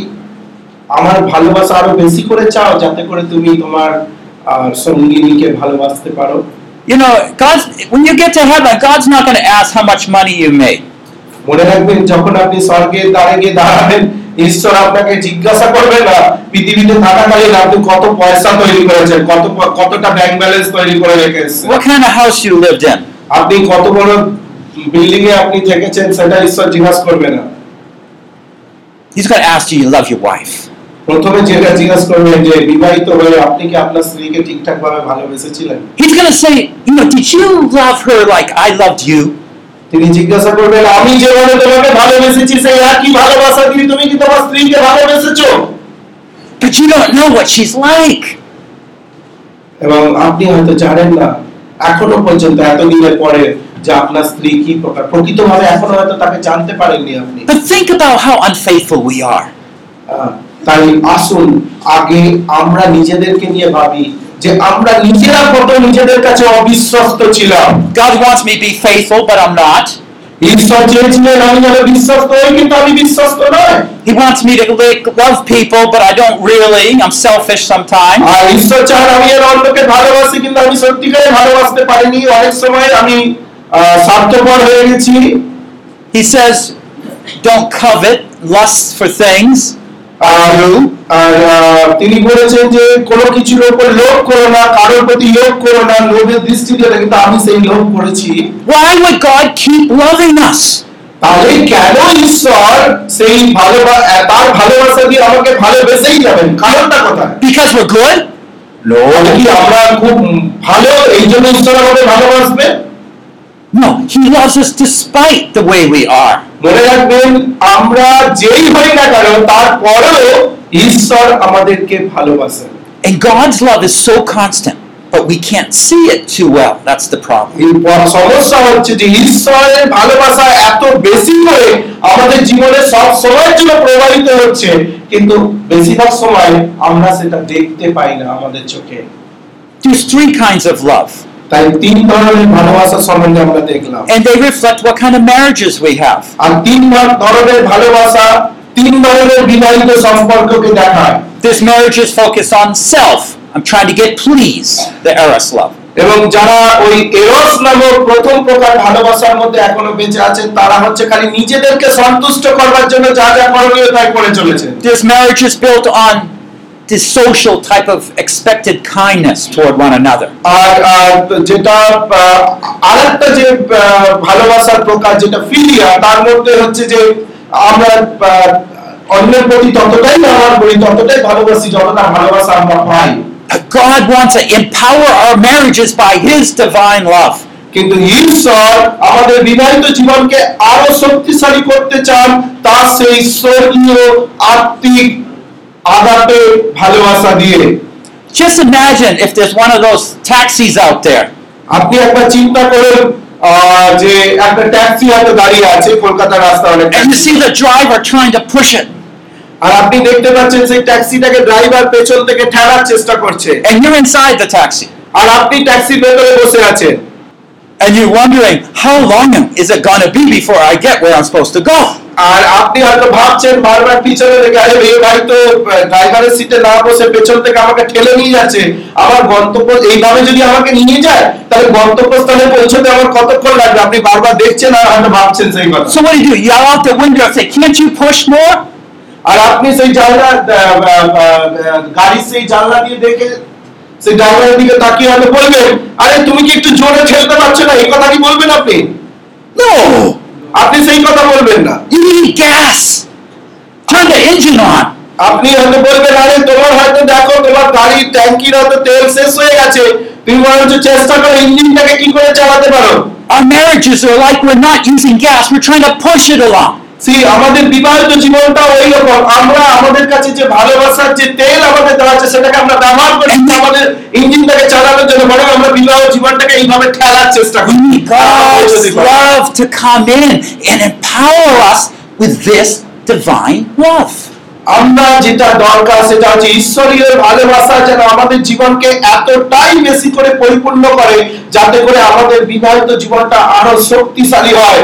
S4: আমার ভালোবাসা আরও বেশি করে চাও যাতে করে তুমি তোমার সঙ্গিনীকে ভালোবাসতে পারো
S3: You know, God's when you get to heaven, God's not going to ask how much money you made.
S4: মনে রাখবেন যখন আপনি স্বর্গের দ্বারে গিয়ে দাঁড়াবেন ঈশ্বর আপনাকে জিজ্ঞাসা করবে না পৃথিবীতে থাকাকালীন আপনি কত পয়সা তৈরি করেছেন কত কতটা ব্যাংক ব্যালেন্স তৈরি করে রেখে এসেছেন
S3: What kind of house you lived in?
S4: আপনি কত বড় বিল্ডিং এ আপনি থেকেছেন সেটা ঈশ্বর জিজ্ঞাসা করবে না
S3: He's going to ask you, you love your wife.
S4: প্রথমে যেটা জিজ্ঞাসা করবেন যে বিবাহিত হয়ে আপনি কি আপনার স্ত্রীকে ঠিকঠাক ভাবে ভালোবেসেছিলেন
S3: He's going to say, you know, did you love her like I loved you?
S4: তিনি জিজ্ঞাসা করবেন আমি যেভাবে তোমাকে ভালোবেসেছি সেই একই ভালোবাসা দিয়ে তুমি কি তোমার স্ত্রীকে ভালোবেসেছো
S3: But you don't know what she's like.
S4: এবং আপনি হয়তো জানেন না এখনও পর্যন্ত এতদিনের পরে যে আপনার স্ত্রী কি প্রকার প্রকৃতভাবে এখনও হয়তো তাকে জানতে পারেননি আপনি
S3: But think about how unfaithful we are.
S4: তাই আসুন আগে আমরা নিজেদেরকে নিয়ে ভাবি যে আমরা নিজেরা কত নিজেদের কাছে অবিশ্বস্ত ছিলাম
S3: God wants me to be faithful, but I'm not.
S4: ঈশ্বর চেয়েছিলেন আমি যেন বিশ্বস্ত হই কিন্তু আমি বিশ্বস্ত নয়
S3: He wants me to like, love people, but I don't really. I'm selfish sometimes.
S4: আর ঈশ্বর চান আমি এর অন্যকে ভালোবাসি কিন্তু আমি সত্যিকারে ভালোবাসতে পারিনি অনেক সময় আমি আহ, স্বার্থপর হয়ে গেছি
S3: He says, don't covet, lust for things.
S4: আর তিনি বলেছেন যে কোনো কিছুর উপর লোভ করো না কারোর প্রতি লোভ করো না লোভের দৃষ্টি দিয়ে কিন্তু আমি সেই লোভ করেছি
S3: Why would God keep loving us?
S4: তাহলে কেন ঈশ্বর সেই ভালোবাসা তার ভালোবাসা দিয়ে আমাকে ভালোবেসেই যাবেন কারণটা কোথায়
S3: Because we're good?
S4: কি আমরা খুব ভালো এই জন্য ঈশ্বর আমাদের ভালোবাসবে
S3: No, He loves us despite the way we are.
S4: মনে রাখবেন আমরা যেই হই না কেন তারপরেও ঈশ্বর আমাদেরকে ভালোবাসেন
S3: And God's love is so constant, but we can't see it too well. That's the problem.
S4: এই প- সমস্যা হচ্ছে যে ঈশ্বরের ভালোবাসা এত বেশি করে আমাদের জীবনে সব সময়ের জন্য প্রবাহিত হচ্ছে কিন্তু বেশিরভাগ সময় আমরা সেটা দেখতে পাই না আমাদের চোখে
S3: There's three kinds of love,
S4: তাই তিন ধরনের ভালোবাসা সম্বন্ধে আমরা দেখলাম
S3: and they reflect what kind of marriages we have.
S4: আর তিন ধর- ধরনের ভালোবাসা তিন ধরনের বিবাহিত সম্পর্ককে দেখায়
S3: This marriage is focused on self. I'm trying to get pleased, the Eros love.
S4: এবং যারা ওই এরস নামক প্রথম প্রকার ভালোবাসার মধ্যে এখনো বেঁচে আছেন তারা হচ্ছে খালি নিজেদেরকে সন্তুষ্ট করবার জন্য যা যা করণীয় তাই করে চলেছেন
S3: This marriage is built on this social type of expected kindness toward one another.
S4: আর আর যেটা আহ, আরেকটা যে আহ, ভালোবাসার প্রকার যেটা ফিলিয়া তার মধ্যে হচ্ছে যে আমরা আহ, অন্যের প্রতি ততটাই ব্যবহার করি ততটাই ভালোবাসি যতটা ভালোবাসা আমরা পাই
S3: But God wants to empower our marriages by His divine love.
S4: কিন্তু ঈশ্বর আমাদের বিবাহিত জীবনকে আরো শক্তিশালী করতে চান তার সেই স্বর্গীয় আত্মিক আঘাতে ভালোবাসা দিয়ে
S3: Just imagine if there's one of those taxis out there,
S4: আপনি একবার চিন্তা করুন আহ, যে একটা ট্যাক্সি হয়তো দাঁড়িয়ে আছে কলকাতার রাস্তা অনেক
S3: and you see the driver trying to push it,
S4: আর আপনি দেখতে পাচ্ছেন সেই ট্যাক্সিটাকে ড্রাইভার পেছন থেকে ঠেলার চেষ্টা করছে
S3: and you're inside the taxi,
S4: আর আপনি ট্যাক্সির ভেতরে বসে আছেন
S3: and you're wondering, how long is it going to be before I get where I'm supposed to go?
S4: আর আপনি হয়তো ভাবছেন বারবার পিছনে আরে এই ভাই তো ড্রাইভারের সিটে না বসে পেছন থেকে আমাকে ঠেলে নিয়ে যাচ্ছে আমার গন্তব্য এইভাবে যদি আমাকে নিয়ে যায় তাহলে গন্তব্যস্থলে পৌঁছতে আমার কতক্ষণ লাগবে আপনি বারবার দেখছেন আর হয়তো ভাবছেন সেই কথা
S3: So what do you do? Yell out the window and say, Can't you push more?
S4: আর আপনি সেই জানলা গাড়ির সেই জানলা দিয়ে দেখে সেই ড্রাইভারের দিকে তাকিয়ে হয়তো বলবেন আরে তুমি কি একটু জোরে ঠেলতে পারছ না এই কথা কি বলবেন আপনি
S3: No!
S4: আপনি সেই কথা বলবেন না
S3: You need gas! Turn the engine on!
S4: আপনি হয়তো বলবেন আরে তোমার হয়তো দেখো তোমার গাড়ির ট্যাঙ্কির হয়তো তেল শেষ হয়ে গেছে তুমি বরঞ্চ চেষ্টা করো ইঞ্জিনটাকে কি করে চালাতে পারো
S3: Our marriages are like we're not using gas, we're trying to push it along.
S4: সেই আমাদের বিবাহিত জীবনটা ওই রকম। আমরা আমাদের কাছে যে ভালোবাসার যে তেল আমাদের দেওয়া আছে সেটাকে আমরা ব্যবহার করছি না আমাদের ইঞ্জিনটাকে চালানোর জন্য বরং আমরা বিবাহ জীবনটাকে এইভাবে ঠেলার চেষ্টা করি।
S3: God's love to come in and empower us with this divine love.
S4: আমরা যেটা দরকার সেটা হচ্ছে ঈশ্বরীয় ভালোবাসা যেন আমাদের জীবনকে এতটাই বেশি করে পরিপূর্ণ করে যাতে করে আমাদের বিবাহিত জীবনটা আরও শক্তিশালী হয়।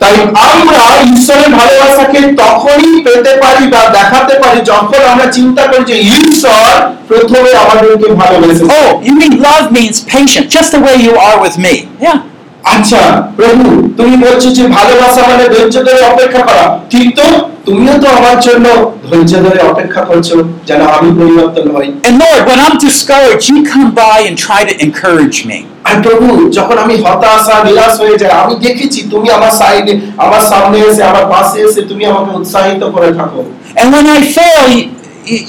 S4: তাই আমরা ঈশ্বরের ভালোবাসাকে তখনই পেতে পারি বা দেখাতে পারি যখন আমরা চিন্তা করি যে ঈশ্বর প্রথমে আমাদেরকে ভালোবেসে
S3: ও you mean love means patient just the way you are with me.
S4: আচ্ছা প্রভু তুমি বলছো যে ভালোবাসা মানে ধৈর্য ধরে অপেক্ষা করা। ঠিক তো? তুমিও তো আমার জন্য ধৈর্য ধরে অপেক্ষা করছো যেন আমি পরিবর্তন হই
S3: And Lord, when I'm discouraged, you come by and try to encourage me.
S4: আর প্রভু যখন আমি হতাশা নিরাশ হয়ে যাই আমি দেখেছি তুমি আমার সাইডে আমার সামনে এসে আমার পাশে এসে তুমি আমাকে উৎসাহিত করে থাকো
S3: And when I fail, you,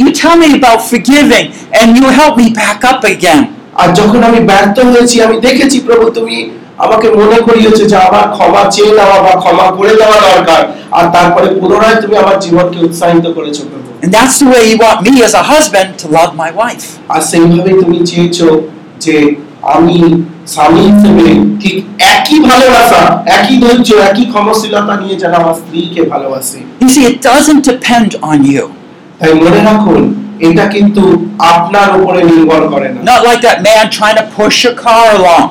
S3: you tell me about forgiving and you help me back up again.
S4: আর যখন আমি ব্যর্থ হয়েছি আমি দেখেছি প্রভু তুমি আমাকে মনে করিয়েছো যে আমার ক্ষমা চেয়ে নেওয়া বা ক্ষমা করে দেওয়া দরকার আর তারপরে পুনরায় তুমি আমার জীবনকে উৎসাহিত করেছো প্রভু
S3: And that's the way you want me as a husband to love my wife.
S4: আর সেইভাবেই তুমি চেয়েছো যে আমি স্বামী হিসেবে ঠিক একই ভালোবাসা একই ধৈর্য একই ক্ষমশীলতা নিয়ে যেন আমার স্ত্রীকে ভালোবাসি
S3: You see, it doesn't depend on you.
S4: তাই মনে রাখুন এটা কিন্তু আপনার উপরে নির্ভর করে না
S3: Not like that man trying to push your car along.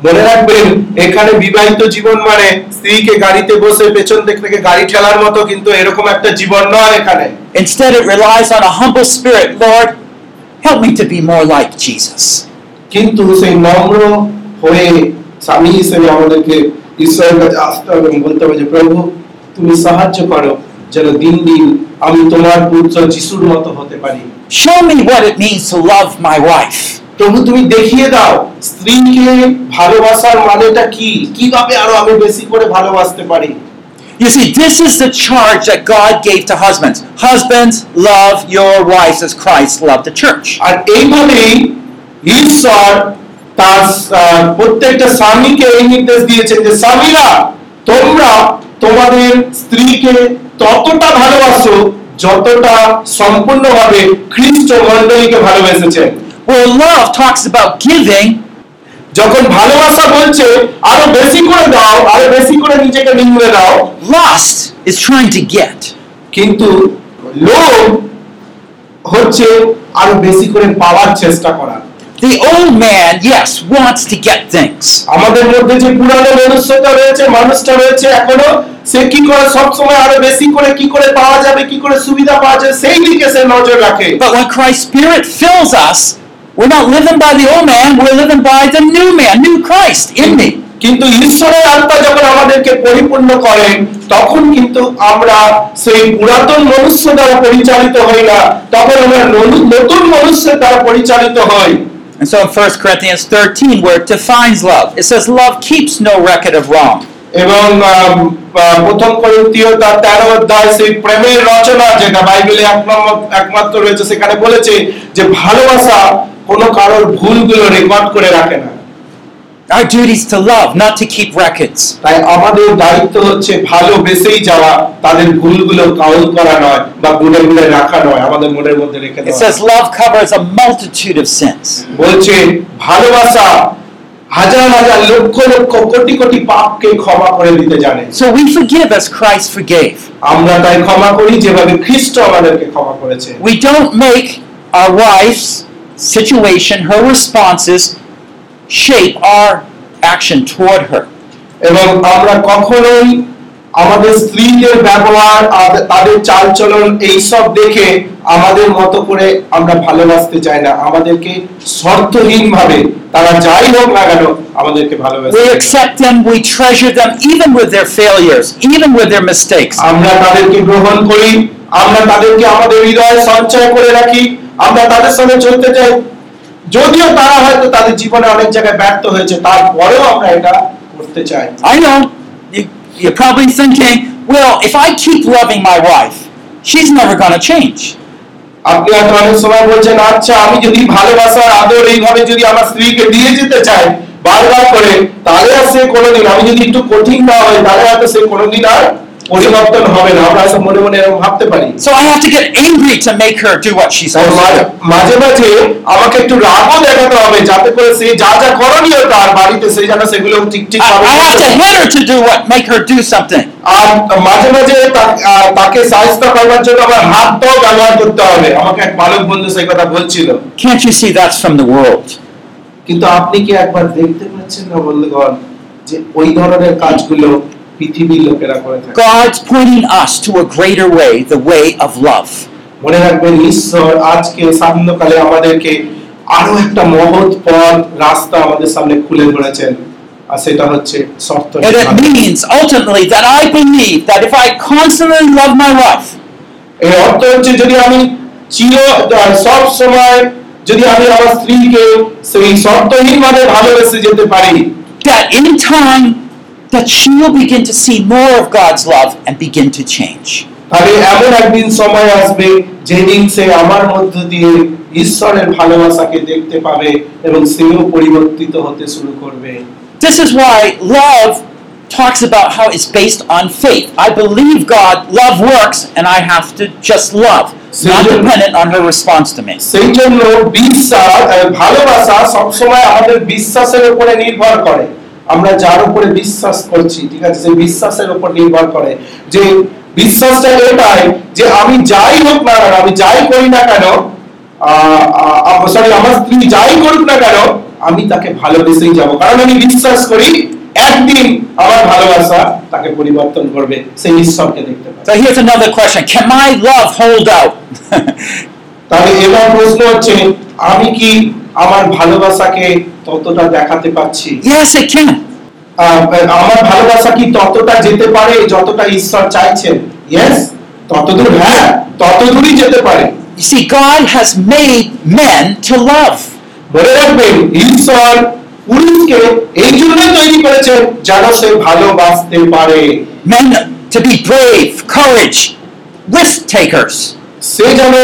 S4: মনে রাখবেন এখানে বিবাহিত জীবন মানে স্ত্রীকে গাড়িতে বসে পেছন থেকে গাড়ি ঠেলার মতো কিন্তু এরকম একটা জীবন নয় এখানে
S3: Instead, it relies on a humble spirit. Lord, help me to be more like Jesus.
S4: কিন্তু সেই নম্র হয়ে স্বামী হিসেবে আমাদেরকে ঈশ্বরের কাছে আসতে হবে এবং বলতে হবে যে প্রভু তুমি সাহায্য করো যেন দিন দিন আমি তোমার পুত্র যিশুর মতো হতে পারি
S3: Show me what it means to love my wife.
S4: প্রভু তুমি দেখিয়ে দাও স্ত্রীকে ভালোবাসার মানেটা কি কীভাবে আরও আমি বেশি করে ভালোবাসতে পারি
S3: You see, this is the charge that God gave to husbands. Husbands, love your wives as Christ loved the church.
S4: আর এইভাবেই ঈশ্বর তার প্রত্যেকটা স্বামীকে এই নির্দেশ দিয়েছেন যে স্বামীরা তোমরা তোমাদের স্ত্রীকে ততটা ভালোবাসো যতটা সম্পূর্ণভাবে খ্রিস্ট মণ্ডলীকে ভালোবেসেছেন
S3: Well, love talks about giving,
S4: যখন ভালোবাসা বলছে আরও বেশি করে দাও আরও বেশি করে নিজেকে নিংড়ে দাও
S3: lust is trying to get.
S4: কিন্তু লোভ হচ্ছে আরও বেশি করে পাওয়ার চেষ্টা করা
S3: The old man, yes, wants to get things.
S4: আমাদের মধ্যে যে পুরানো মনুষ্যতা রয়েছে মানুষটা রয়েছে এখনও সে কি করে সব সময় আরও বেশি করে কি করে পাওয়া যাবে কি করে সুবিধা পাওয়া যাবে সেই দিকে সে নজর রাখে
S3: But when Christ's Spirit fills us, we're not living by the old man, we're living by the new man, new Christ in me.
S4: কিন্তু ঈশ্বরের আত্মা যখন আমাদেরকে পরিপূর্ণ করেন তখন কিন্তু আমরা সেই পুরাতন মনুষ্য দ্বারা পরিচালিত হই না তখন আমরা ননু- নতুন মনুষ্যের দ্বারা পরিচালিত হই
S3: And so in 1 Corinthians 13, where it defines love, it says, Love keeps no record of wrong.
S4: এবং আম, আহ, প্রথম করিন্থীয় তার তেরো অধ্যায় সেই প্রেমের রচনা যেটা বাইবেলে এক নম্বর একমাত্র রয়েছে সেখানে বলেছে যে ভালোবাসা কোনো কারোর ভুলগুলো রেকর্ড করে রাখে না
S3: Our duty is to love, not to keep records.
S4: তাই আমাদের দায়িত্ব হচ্ছে ভালোবেসেই যাওয়া তাদের ভুলগুলো কাউল করা নয় বা গুলে গুলে রাখা নয় আমাদের মনের মধ্যে রেখে
S3: It
S4: দেওয়া
S3: says love covers a multitude of sins.
S4: বলছে ভালোবাসা হাজার হাজার লক্ষ লক্ষ কোটি কোটি পাপকে ক্ষমা করে দিতে জানে
S3: So we forgive as Christ forgave.
S4: আমরা তাই ক্ষমা করি যেভাবে খ্রিস্ট আমাদেরকে ক্ষমা করেছে
S3: We don't make our wife's situation, her responses, shape our action toward her.
S4: এবং আমরা কখনোই আমাদের স্ত্রীদের ব্যবহার আর তাদের চালচলন এইসব দেখে আমাদের মতো করে আমরা ভালোবাসতে চাই না আমাদেরকে শর্তহীন ভাবে তারা যাই হোক না কেন আমাদেরকে ভালোবাসতে
S3: We
S4: চাই।
S3: accept them, we treasure them, even with their failures, even with their mistakes.
S4: আমরা তাদেরকে গ্রহণ করি আমরা তাদেরকে আমাদের হৃদয়ে সঞ্চয় করে রাখি আমরা তাদের সঙ্গে চলতে চাই। যদিও তারা হয়তো তাদের জীবনে অনেক জায়গায় ব্যর্থ হয়েছে তারপরেও আমরা এটা করতে চাই।
S3: I know. You, you're probably thinking, well, if I keep loving my wife, she's never going to change.
S4: আপনি হয়তো অনেক সময় বলছেন আচ্ছা আমি যদি ভালোবাসার আদর এইভাবে যদি আমার স্ত্রীকে দিয়ে যেতে চাই বারবার করে তাহলে আর সে কোনোদিন আমি যদি একটু কঠিন না হয় তাহলে হয়তো সে কোনোদিন আর পরিবর্তন হবে না। আমরা মনে মনে এরকম ভাবতে পারি।
S3: Have to get angry to make her do what she's
S4: তাই
S3: supposed to
S4: মাঝে- মাঝে আমাকে একটু রাগও দেখাতে হবে যাতে করে সে যা যা করণীয় তার বাড়িতে সে যেন সেগুলো ঠিক ঠিক ভাবে
S3: I have to
S4: করতে
S3: hit her to do what? Make her
S4: আর মাঝে মাঝে তাকে সাহায্য করবার জন্য আমার হাতটাও ব্যবহার করতে হবে। আমাকে এক বালক বন্ধু সেই কথা বলছিল।
S3: Can't you see that's from the world?
S4: কিন্তু আপনি কি একবার দেখতে পাচ্ছেন না বন্ধুগণ যে ওই ধরনের কাজগুলো পৃথিবীর লোকেরা করে থাকে
S3: God's pointing us to a greater way, the way of love.
S4: মনে রাখবেন ঈশ্বর আজকে সান্ধ্যকালে আমাদেরকে আরো একটা মহৎ পথ রাস্তা আমাদের সামনে খুলে ধরেছেন আর সেটা হচ্ছে শর্ত
S3: And it means ultimately that I believe that if I constantly love my wife,
S4: এর অর্থ হচ্ছে যদি আমি চির সব সময় যদি আমি আমার স্ত্রীকে সেই শর্তহীন ভাবে ভালোবেসে যেতে পারি
S3: that in time that she will begin to see more of God's love and begin to change.
S4: তাহলে এমন একদিন সময় আসবে যেদিন সে আমার মধ্য দিয়ে ঈশ্বরের ভালোবাসাকে দেখতে পাবে এবং সেও পরিবর্তিত হতে শুরু করবে
S3: This is why love talks about how it's based on faith. I believe God, love works, and I have to just love, not
S4: Same.
S3: dependent on her response to me.
S4: সেই জন্য বিশ্বাস আহ, ভালোবাসা সবসময় আমাদের বিশ্বাসের উপরে নির্ভর করে আমরা যার উপরে বিশ্বাস করছি ঠিক আছে সেই বিশ্বাসের উপর নির্ভর করে যে বিশ্বাসটা এটাই যে আমি যাই হোক না কেন আমি যাই করি না কেন সরি আমার স্ত্রী যাই করুক না কেন আমি তাকে ভালোবেসেই যাব। কারণ আমি বিশ্বাস করি একদিন আমার ভালোবাসা তাকে পরিবর্তন করবে সেই ঈশ্বরকে দেখতে পাই
S3: So here's another question. Can my love hold out?
S4: তাহলে এবার প্রশ্ন হচ্ছে আমি কি আমার ভালোবাসাকে ততটা দেখাতে পাচ্ছি
S3: yes, it can.
S4: আমার ভালোবাসা কি ততটা যেতে পারে যতটা ঈশ্বর চাইছেন ইয়েস ততদূর হ্যাঁ ততদূরই যেতে পারে
S3: You see, God has made men to love.
S4: মনে রাখবেন ঈশ্বর পুরুষকে এই জন্যই তৈরি করেছেন যেন সে ভালোবাসতে পারে
S3: Men to be brave, courage, risk takers.
S4: সে যেন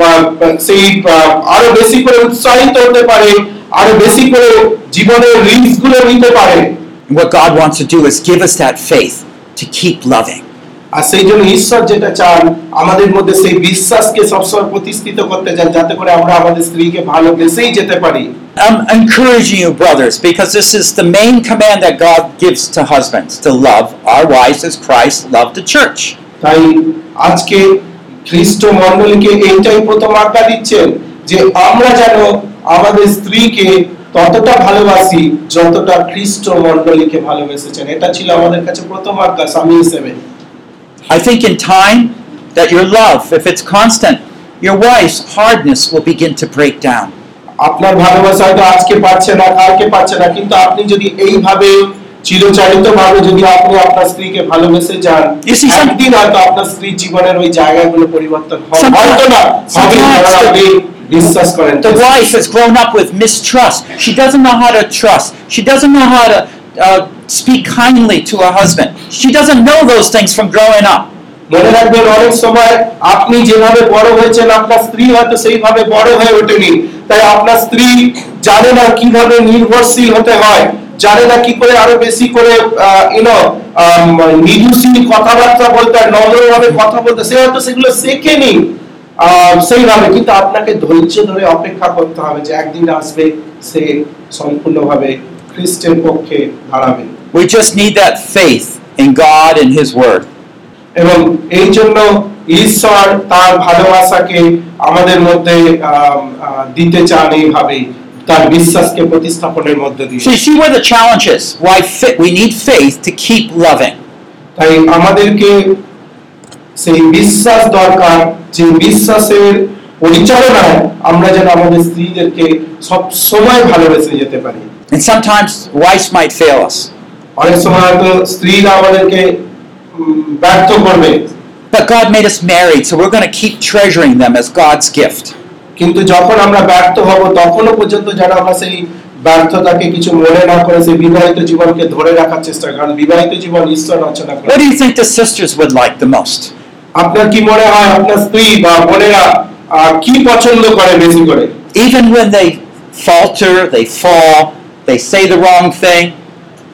S4: আহ, সেই আহ, আরো বেশি করে উৎসাহিত হতে পারে আরো বেশি করে জীবনের রিস্ক গুলো নিতে পারে
S3: And what God wants to do is give us that faith to keep loving.
S4: আর সেই জন্য ঈশ্বর যেটা চান আমাদের মধ্যে সেই বিশ্বাসকে সবসময় প্রতিষ্ঠিত করতে চান যাতে করে আমরা আমাদের স্ত্রীকে ভালোবেসেই যেতে পারি
S3: I'm encouraging you, brothers, because this is the main command that God gives to husbands to love our wives as Christ loved the church.
S4: তাই আজকে খ্রিস্ট মণ্ডলীকে এইটাই প্রথম আজ্ঞা দিচ্ছেন যে আমরা যেন আমাদের স্ত্রীকে ততটা ভালোবাসি যতটা খ্রিস্ট মণ্ডলীকে ভালোবেসেছেন এটা ছিল আমাদের কাছে প্রথম আজ্ঞা স্বামী হিসেবে
S3: I think in time that your love, if it's constant, your wife's hardness will begin to break down.
S4: আপনার ভালোবাসা হয়তো আজকে পাচ্ছে না কালকে পাচ্ছে না কিন্তু আপনি যদি এইভাবে চিরচারিত ভাবে যদি আপনি আপনার স্ত্রীকে ভালোবেসে যান
S3: You see, some-
S4: একদিন হয়তো আপনার স্ত্রী জীবনের ওই জায়গাগুলো পরিবর্তন হবে
S3: Sometimes-
S4: হয়তো না হবে
S3: sometimes
S4: কারণ
S3: the-
S4: আপনি বিশ্বাস করেন
S3: The wife has grown up with mistrust. She doesn't know how to trust. She doesn't know how to uh, speak kindly to her husband. She doesn't know those things from growing up.
S4: মনে রাখবেন অনেক সময় আপনি যেভাবে বড় হয়েছেন আপনার স্ত্রী হয়তো সেইভাবে বড় হয়ে ওঠেনি তাই আপনার স্ত্রী জানে না কিভাবে নির্ভরশীল হতে হয় জানে না কি করে আরও বেশি করে ইউনো কথাবার্তা বলতে হয় নম্রভাবে কথা বলতে সে হয়তো সেগুলো শেখেনি। সেইভাবে কিন্তু আপনাকে ধৈর্য ধরে অপেক্ষা করতে হবে যে একদিন আসবে সে সম্পূর্ণভাবে খ্রিস্টের পক্ষে দাঁড়াবে।
S3: We just need that faith in God and His Word.
S4: এবং এই জন্য ঈশ্বর তার ভালোবাসাকে আমাদের মধ্যে দিতে চান এইভাবেই। তার বিশ্বাসকে প্রতিস্থাপনের মধ্য দিয়ে
S3: So you see where the challenge is. Why fa- we need faith to keep loving.
S4: তাই আমাদেরকে সেই বিশ্বাস দরকার যে বিশ্বাসের পরিচালনায় আমরা যেন আমাদের স্ত্রীদেরকে সব সময় ভালোবেসে যেতে পারি
S3: And sometimes wives might fail us.
S4: অনেক সময় হয়তো স্ত্রীরা আমাদেরকে উম, ব্যর্থ করবে
S3: But God made us married, so we're going to keep treasuring them as God's gift.
S4: কিন্তু যখন আমরা ব্যর্থ হব তখনও পর্যন্ত যেন আমরা সেই ব্যর্থতাকে কিছু মনে না করে সেই বিবাহিত জীবনকে ধরে রাখার চেষ্টা করি কারণ বিবাহিত জীবন ঈশ্বর রচনা করে
S3: What do you think the sisters would like the most?
S4: আপনার কি মনে হয় আপনার স্ত্রী বা বোনেরা আহ, কি পছন্দ করে বেশি করে
S3: Even when they falter, they fall, they say the wrong thing,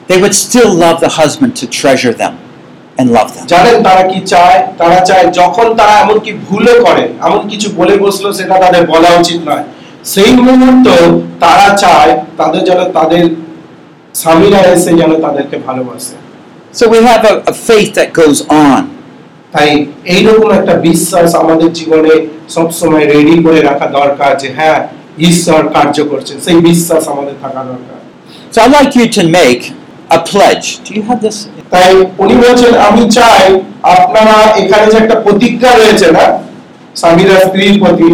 S3: they would still love the husband to treasure them And love them.
S4: জানেন তারা কি চায় তারা চায় যখন তারা এমন কি করে এমন কিছু বলে বসল সেটা তাদের বলা উচিত নয় সেই মুহূর্ত তারা চায় তাদের যেন তাদের স্বামীরা এসে যেন তাদেরকে ভালোবাসে
S3: So we have a, a faith that goes on.
S4: তাই এইরকম একটা বিশ্বাস আমাদের জীবনে সবসময় রেডি করে রাখা দরকার যে হ্যাঁ ঈশ্বর কার্য করছেন সেই বিশ্বাস আমাদের থাকা দরকার
S3: So I'd like you to make a pledge. Do you have this?
S4: তাই উনি বলছেন আমি চাই আপনারা এখানে যে একটা প্রতিজ্ঞা রয়েছে না স্বামীরা স্ত্রীর প্রতি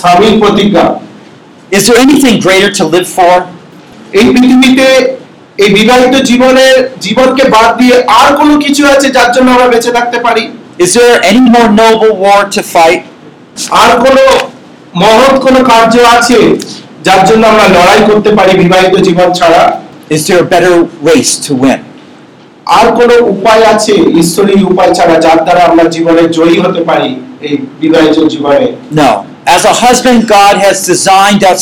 S4: স্বামীর প্রতিজ্ঞা
S3: Is there anything greater to live for?
S4: এই পৃথিবীতে এই বিবাহিত জীবনের জীবনকে বাদ দিয়ে আর কোনো কিছু আছে যার জন্য আমরা বেঁচে থাকতে পারি
S3: Is there any more noble war to fight?
S4: আর কোনো মহৎ কোনো কার্য আছে যার জন্য আমরা লড়াই করতে পারি বিবাহিত জীবন ছাড়া
S3: Is there a better race to win?
S4: আর কোনো উপায় আছে ঈশ্বরী উপায় ছাড়া যার দ্বারা আমরা জীবনে জয়ী হতে পারি এই বিবাহিত জীবনে
S3: No. As a husband, God has designed us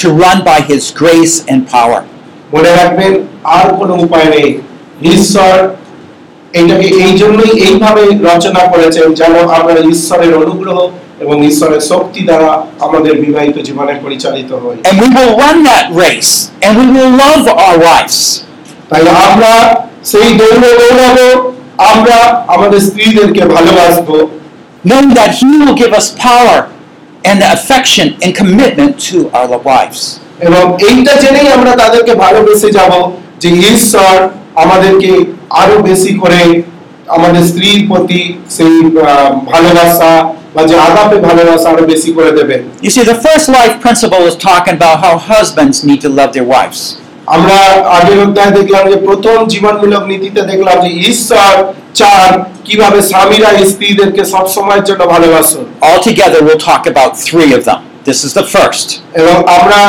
S3: to run by His grace and power.
S4: মনে রাখবেন আর কোনো উপায় নেই ঈশ্বর এটাকে এই জন্যই এইভাবে রচনা করেছেন যেন আমরা ঈশ্বরের অনুগ্রহ এবং ঈশ্বরের শক্তি দ্বারা আমাদের বিবাহিত জীবনে পরিচালিত হই
S3: And we will run that race, and we will love our wives.
S4: তাই আমরা সেই দৌড় দৌড়াবো আমরা আমাদের স্ত্রীদেরকে ভালোবাসবো
S3: knowing that He will give us power and affection and commitment to our wives.
S4: এবং এইটা জেনেই আমরা তাদেরকে ভালোবেসে যাব যে ঈশ্বর আমাদেরকে আরো বেশি করে আমাদের স্ত্রীর প্রতি সেই আহ, ভালোবাসা বা যে আগাপে ভালোবাসা আরো বেশি করে দেবেন
S3: You see, the first life principle is talking about how husbands need to love their wives.
S4: আমরা আগের অধ্যায়ে দেখলাম যে প্রথম জীবনমূলক নীতিতে দেখলাম যে ঈশ্বর চান কীভাবে স্বামীরা স্ত্রীদেরকে সব সময়ের জন্য ভালোবাসুন
S3: Altogether, we'll talk about three of them. This is the first.
S4: এবং আমরা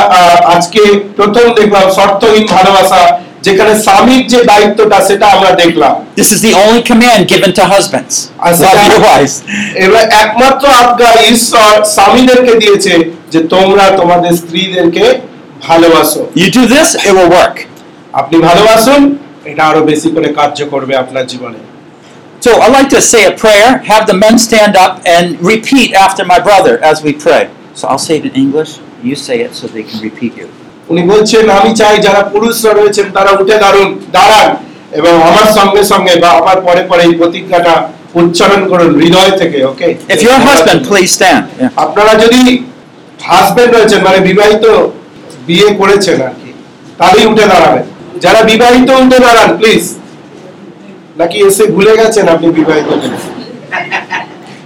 S4: আজকে প্রথম দেখলাম শর্তহীন ভালোবাসা যেখানে স্বামীর যে দায়িত্বটা সেটা আমরা দেখলাম
S3: This is the only command given to husbands. Love your wives.
S4: এবার একমাত্র আজ্ঞা ঈশ্বর স্বামীদেরকে দিয়েছে যে তোমরা তোমাদের স্ত্রীদেরকে ভালোবাসো
S3: You do this, it will work.
S4: আপনি ভালোবাসুন এটা আরো বেশি করে কার্য করবে আপনার জীবনে
S3: So I'd like to say a prayer, have the men stand up and repeat after my brother as we pray. So I'll say it in English, you say it so they can repeat you.
S4: উনি বলছেন আমি চাই যারা পুরুষরা রয়েছেন তারা উঠে দাঁড়ুন দাঁড়ান এবং আমার সঙ্গে সঙ্গে বা আমার পরে পরে এই প্রতিজ্ঞাটা উচ্চারণ করুন হৃদয় থেকে ওকে
S3: If you're a husband, please stand. Yeah.
S4: আপনারা যদি হাজবেন্ড রয়েছেন মানে বিবাহিত বিয়ে করেছেন আর কি তাহলেই উঠে দাঁড়াবেন যারা বিবাহিত উঠে দাঁড়ান প্লিজ নাকি এসে ভুলে গেছেন আপনি বিবাহিত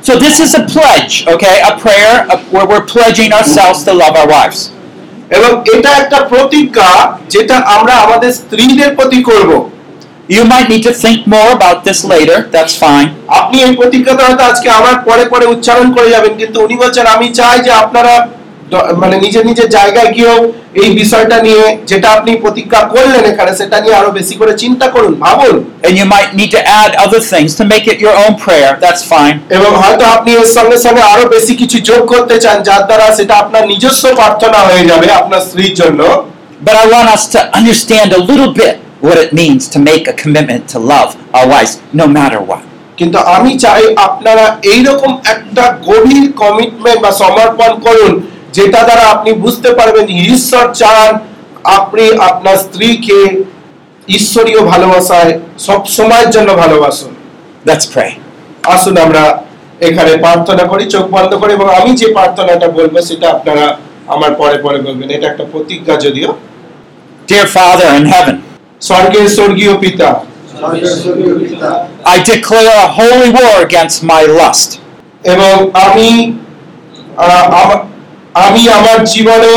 S3: So this is a pledge, okay? A prayer of, where we're pledging ourselves to love our wives.
S4: এবং এটা একটা প্রতিজ্ঞা যেটা আমরা আমাদের স্ত্রীদের প্রতি করব
S3: You might need to think more about this later. That's fine.
S4: আপনি এই প্রতিজ্ঞাটা হয়তো আজকে আমার পরে পরে উচ্চারণ করে যাবেন কিন্তু উনি বলছেন আমি চাই যে আপনারা মানে নিজের নিজের জায়গায় গিয়েও এই বিষয়টা নিয়ে যেটা আপনি প্রতিজ্ঞা করলেন এখানে সেটা নিয়ে আরও বেশি করে চিন্তা করুন ভাবুন
S3: And you might need to add other things to make it your own prayer. That's fine.
S4: এবং হয়তো আপনি এর সঙ্গে সঙ্গে আরও বেশি কিছু যোগ করতে চান যার দ্বারা সেটা আপনার নিজস্ব প্রার্থনা হয়ে যাবে আপনার স্ত্রীর জন্য
S3: But I want us to understand a little bit what it means to make a commitment to love our wives no matter what.
S4: কিন্তু আমি চাই আপনারা এইরকম একটা গভীর কমিটমেন্ট বা সমর্পণ করুন যেটা দ্বারা আপনি বুঝতে পারবেন ঈশ্বর চান আপনি আপনার স্ত্রীকে ঈশ্বরীয় ভালোবাসায় সব সময়ের জন্য ভালোবাসুন
S3: Let's pray.
S4: আসুন আমরা এখানে প্রার্থনা করি চোখ বন্ধ করে এবং আমি যে প্রার্থনাটা বলব সেটা আপনারা আমার পরে পরে বলবেন এটা একটা প্রতিজ্ঞা যদিও
S3: Dear Father in heaven,
S4: স্বর্গের স্বর্গীয় পিতা
S3: I declare a holy war against my lust.
S4: এবং আমি আমা- আমি আমার জীবনে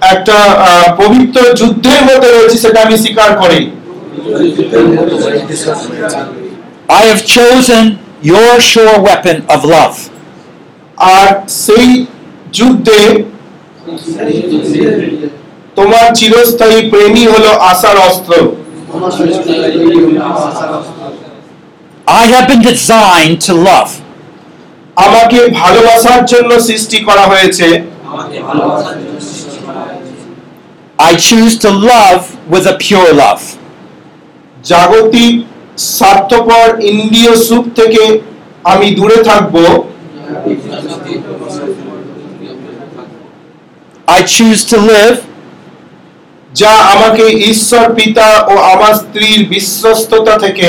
S4: একটা পবিত্র যুদ্ধের মধ্যে রয়েছি সেটা আমি স্বীকার করি
S3: I have chosen your sure weapon of love.
S4: আর সেই যুদ্ধে তোমার চিরস্থায়ী প্রেমী হলো আশার অস্ত্র
S3: I have been designed to love.
S4: আমাকে ভালোবাসার জন্য সৃষ্টি করা হয়েছে।
S3: I choose to love with a pure love.
S4: জাগতিক স্বার্থপর ইন্দ্রিয় সুখ থেকে আমি দূরে থাকব।
S3: I choose to live
S4: যা আমাকে ঈশ্বর পিতা ও আমার স্ত্রীর বিশ্বস্ততা থেকে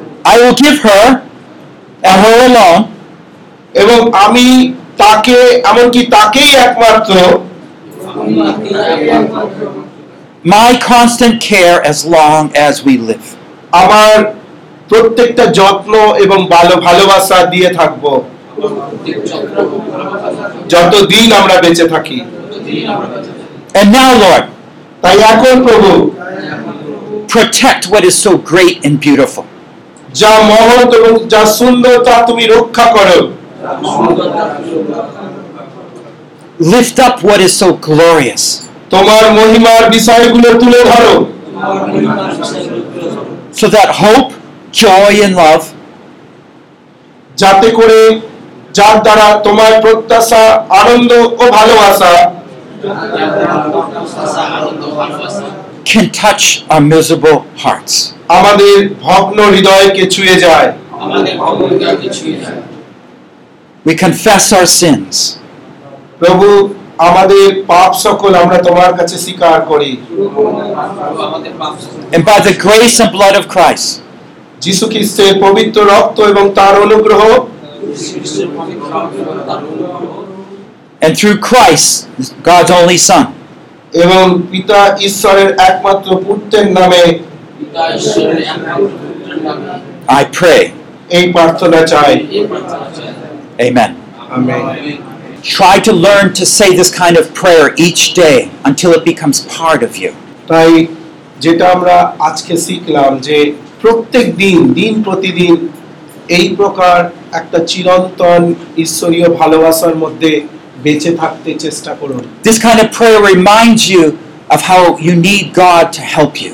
S3: I will give her and her alone
S4: এবং আমি তাকে এমনকি তাকেই একমাত্র
S3: my constant care as long as we live.
S4: আমার প্রত্যেকটা যত্ন এবং ভালো ভালোবাসা দিয়ে থাকব যতদিন আমরা বেঁচে থাকি
S3: And now, Lord,
S4: তাই এখন প্রভু
S3: protect what is so great and beautiful.
S4: যা মহৎ এবং যা সুন্দর তা তুমি রক্ষা করো
S3: Lift up what is so glorious.
S4: তোমার মহিমার বিষয়গুলো তুলে ধরো
S3: So that hope, joy, and love
S4: যাতে করে যার দ্বারা তোমার প্রত্যাশা আনন্দ ও ভালোবাসা
S3: can touch our miserable hearts.
S4: আমাদের ভগ্ন হৃদয়কে ছুঁয়ে যায়
S3: We confess our sins.
S4: প্রভু আমাদের পাপ সকল আমরা তোমার কাছে স্বীকার করি
S3: And by the grace and blood of Christ,
S4: যিশু খ্রিস্টের পবিত্র রক্ত এবং তার অনুগ্রহ
S3: and through Christ, God's only Son,
S4: এবং পিতা ঈশ্বরের একমাত্র পুত্রের নামে
S3: I pray.
S4: এই প্রার্থনা চাই
S3: Amen.
S4: Amen
S3: Try to learn to say this kind of prayer each day until it becomes part of you.
S4: তাই যেটা আমরা আজকে শিখলাম যে প্রত্যেক দিন দিন প্রতিদিন এই প্রকার একটা চিরন্তন ঈশ্বরীয় ভালোবাসার মধ্যে বেঁচে থাকতে চেষ্টা করুন
S3: This kind of prayer reminds you of how you need God to help you.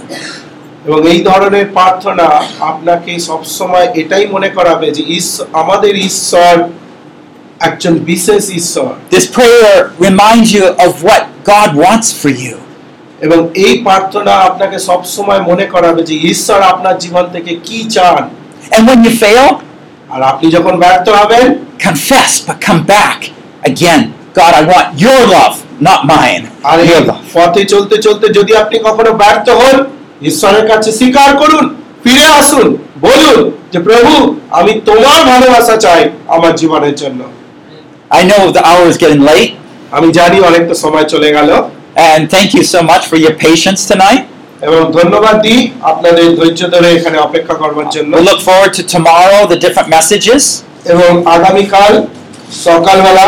S4: এবং এই ধরনের প্রার্থনা আপনাকে সবসময় এটাই মনে করাবে যে ঈশ্বর আমাদের ঈশ্বর একজন বিশেষ ঈশ্বর
S3: This prayer reminds you of what God wants for you.
S4: এবং এই প্রার্থনা আপনাকে সবসময় মনে করাবে যে ঈশ্বর আপনার জীবন থেকে কি চান
S3: And when you fail,
S4: আর আপনি যখন ব্যর্থ হবেন
S3: confess, but come back again. God, I want your love, not mine.
S4: আর এই পথে চলতে চলতে যদি আপনি কখনো ব্যর্থ হন ঈশ্বরের কাছে স্বীকার করুন ফিরে আসুন বলুন যে প্রভু আমি তোমার ভালোবাসা চাই আমার জীবনের জন্য
S3: I know the hour is getting late,
S4: আমি জানি অনেকটা সময় চলে গেল
S3: and thank you so much for your patience tonight.
S4: এবং ধন্যবাদ দিই আপনাদের ধৈর্য ধরে এখানে অপেক্ষা করবার জন্য
S3: look forward to tomorrow, the different messages.
S4: এবং আগামীকাল সকালবেলা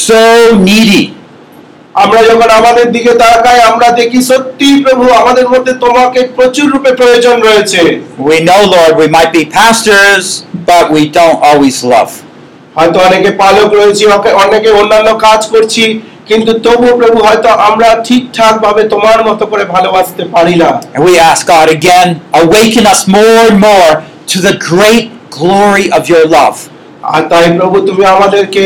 S3: so needy.
S4: আমরা যখন আমাদের দিকে তাকাই আমরা দেখি সত্যি প্রভু আমাদের মধ্যে তোমাকে প্রচুর রূপে প্রয়োজন রয়েছে
S3: We know, Lord, we might be pastors, but we don't always love.
S4: হয়তো অনেকে পালক রয়েছি অকে- অনেকে অন্যান্য কাজ করছি কিন্তু তবু প্রভু হয়তো আমরা ঠিকঠাক ভাবে তোমার মতো করে ভালোবাসতে পারি না
S3: And we ask God again, awaken us more and more to the great glory of your love.
S4: আর তাই প্রভু তুমি আমাদেরকে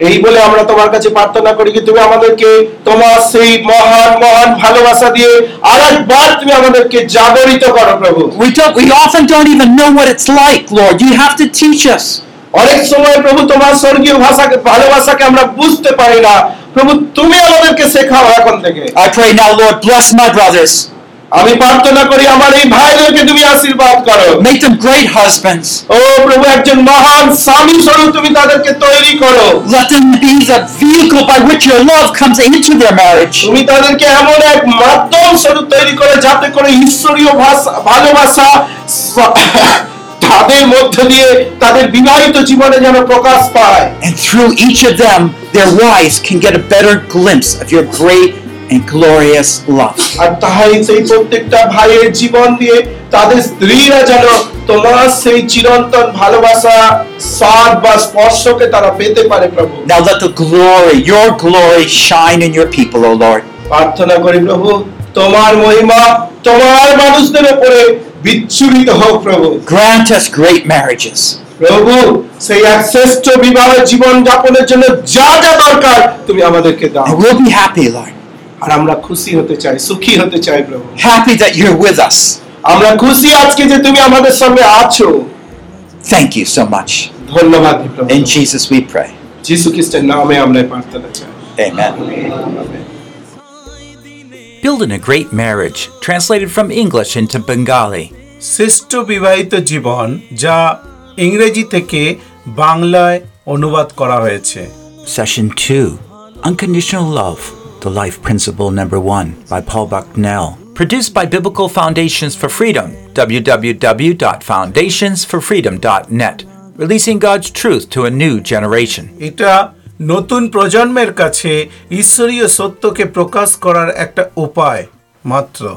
S4: এই বলে আমরা তোমার কাছে প্রার্থনা করি কি তুমি আমাদেরকে তোমার সেই মহান মহান ভালোবাসা দিয়ে আরেকবার তুমি আমাদেরকে জাগরিত করো প্রভু
S3: We don't we often don't even know what it's like, Lord. You have to teach us.
S4: অনেক সময় প্রভু তোমার স্বর্গীয় ভাষাকে ভালোবাসাকে আমরা বুঝতে পারি না প্রভু তুমি আমাদেরকে শেখাও এখন থেকে
S3: I pray now, Lord, bless my brothers.
S4: আমি প্রার্থনা করি আমার এই ভাইদেরকে তুমি আশীর্বাদ করো
S3: Make them great husbands.
S4: ও প্রভু একজন মহান স্বামী স্বরূপ তুমি তাদেরকে তৈরি করো
S3: Let them be the vehicle by which your love comes into their marriage.
S4: তুমি তাদেরকে এমন এক মাধ্যম স্বরূপ তৈরি করে যাতে করে ঈশ্বরীয় ভাষা ভালোবাসা স- তাদের মধ্য দিয়ে তাদের বিবাহিত জীবনে যেন প্রকাশ পায়
S3: And through each of them, their wives can get a better glimpse of your great and glorious love.
S4: আর তাই সেই প্রত্যেকটা ভাইয়ের জীবন দিয়ে তাদের স্ত্রীরা যেন তোমার সেই চিরন্তন ভালোবাসা স্বাদ বা স্পর্শকে তারা পেতে পারে প্রভু
S3: Now let the glory, your glory, shine in your people, O Lord.
S4: প্রার্থনা করি প্রভু তোমার মহিমা তোমার মানুষদের উপরে বিচ্ছুরিত হোক প্রভু
S3: Grant us great marriages.
S4: প্রভু সেই এক শ্রেষ্ঠ বিবাহ জীবন যাপনের জন্য যা যা দরকার তুমি আমাদেরকে দাও
S3: And we'll be happy, Lord.
S4: আর আমরা খুশি হতে চাই সুখী হতে চাই প্রভু
S3: Happy that you're with us.
S4: আমরা খুশি আজকে যে তুমি আমাদের সঙ্গে আছো
S3: Thank you so much.
S4: ধন্যবাদ প্রভু
S3: In Jesus we pray.
S4: যিশু খ্রিস্টের নামে আমরা প্রার্থনা চাই
S3: Amen.
S1: Building a Great Marriage, translated from English into Bengali.
S2: শ্রেষ্ঠ বিবাহিত জীবন যা ইংরেজি থেকে বাংলায় অনুবাদ করা হয়েছে
S1: Session 2 Unconditional Love, the Life Principle Number 1 by Paul Bucknell. Produced by Biblical Foundations for Freedom, www.foundationsforfreedom.net. Releasing God's truth to a new generation.
S2: এটা নতুন প্রজন্মের কাছে ঈশ্বরীয় সত্যকে প্রকাশ করার একটা উপায় মাত্র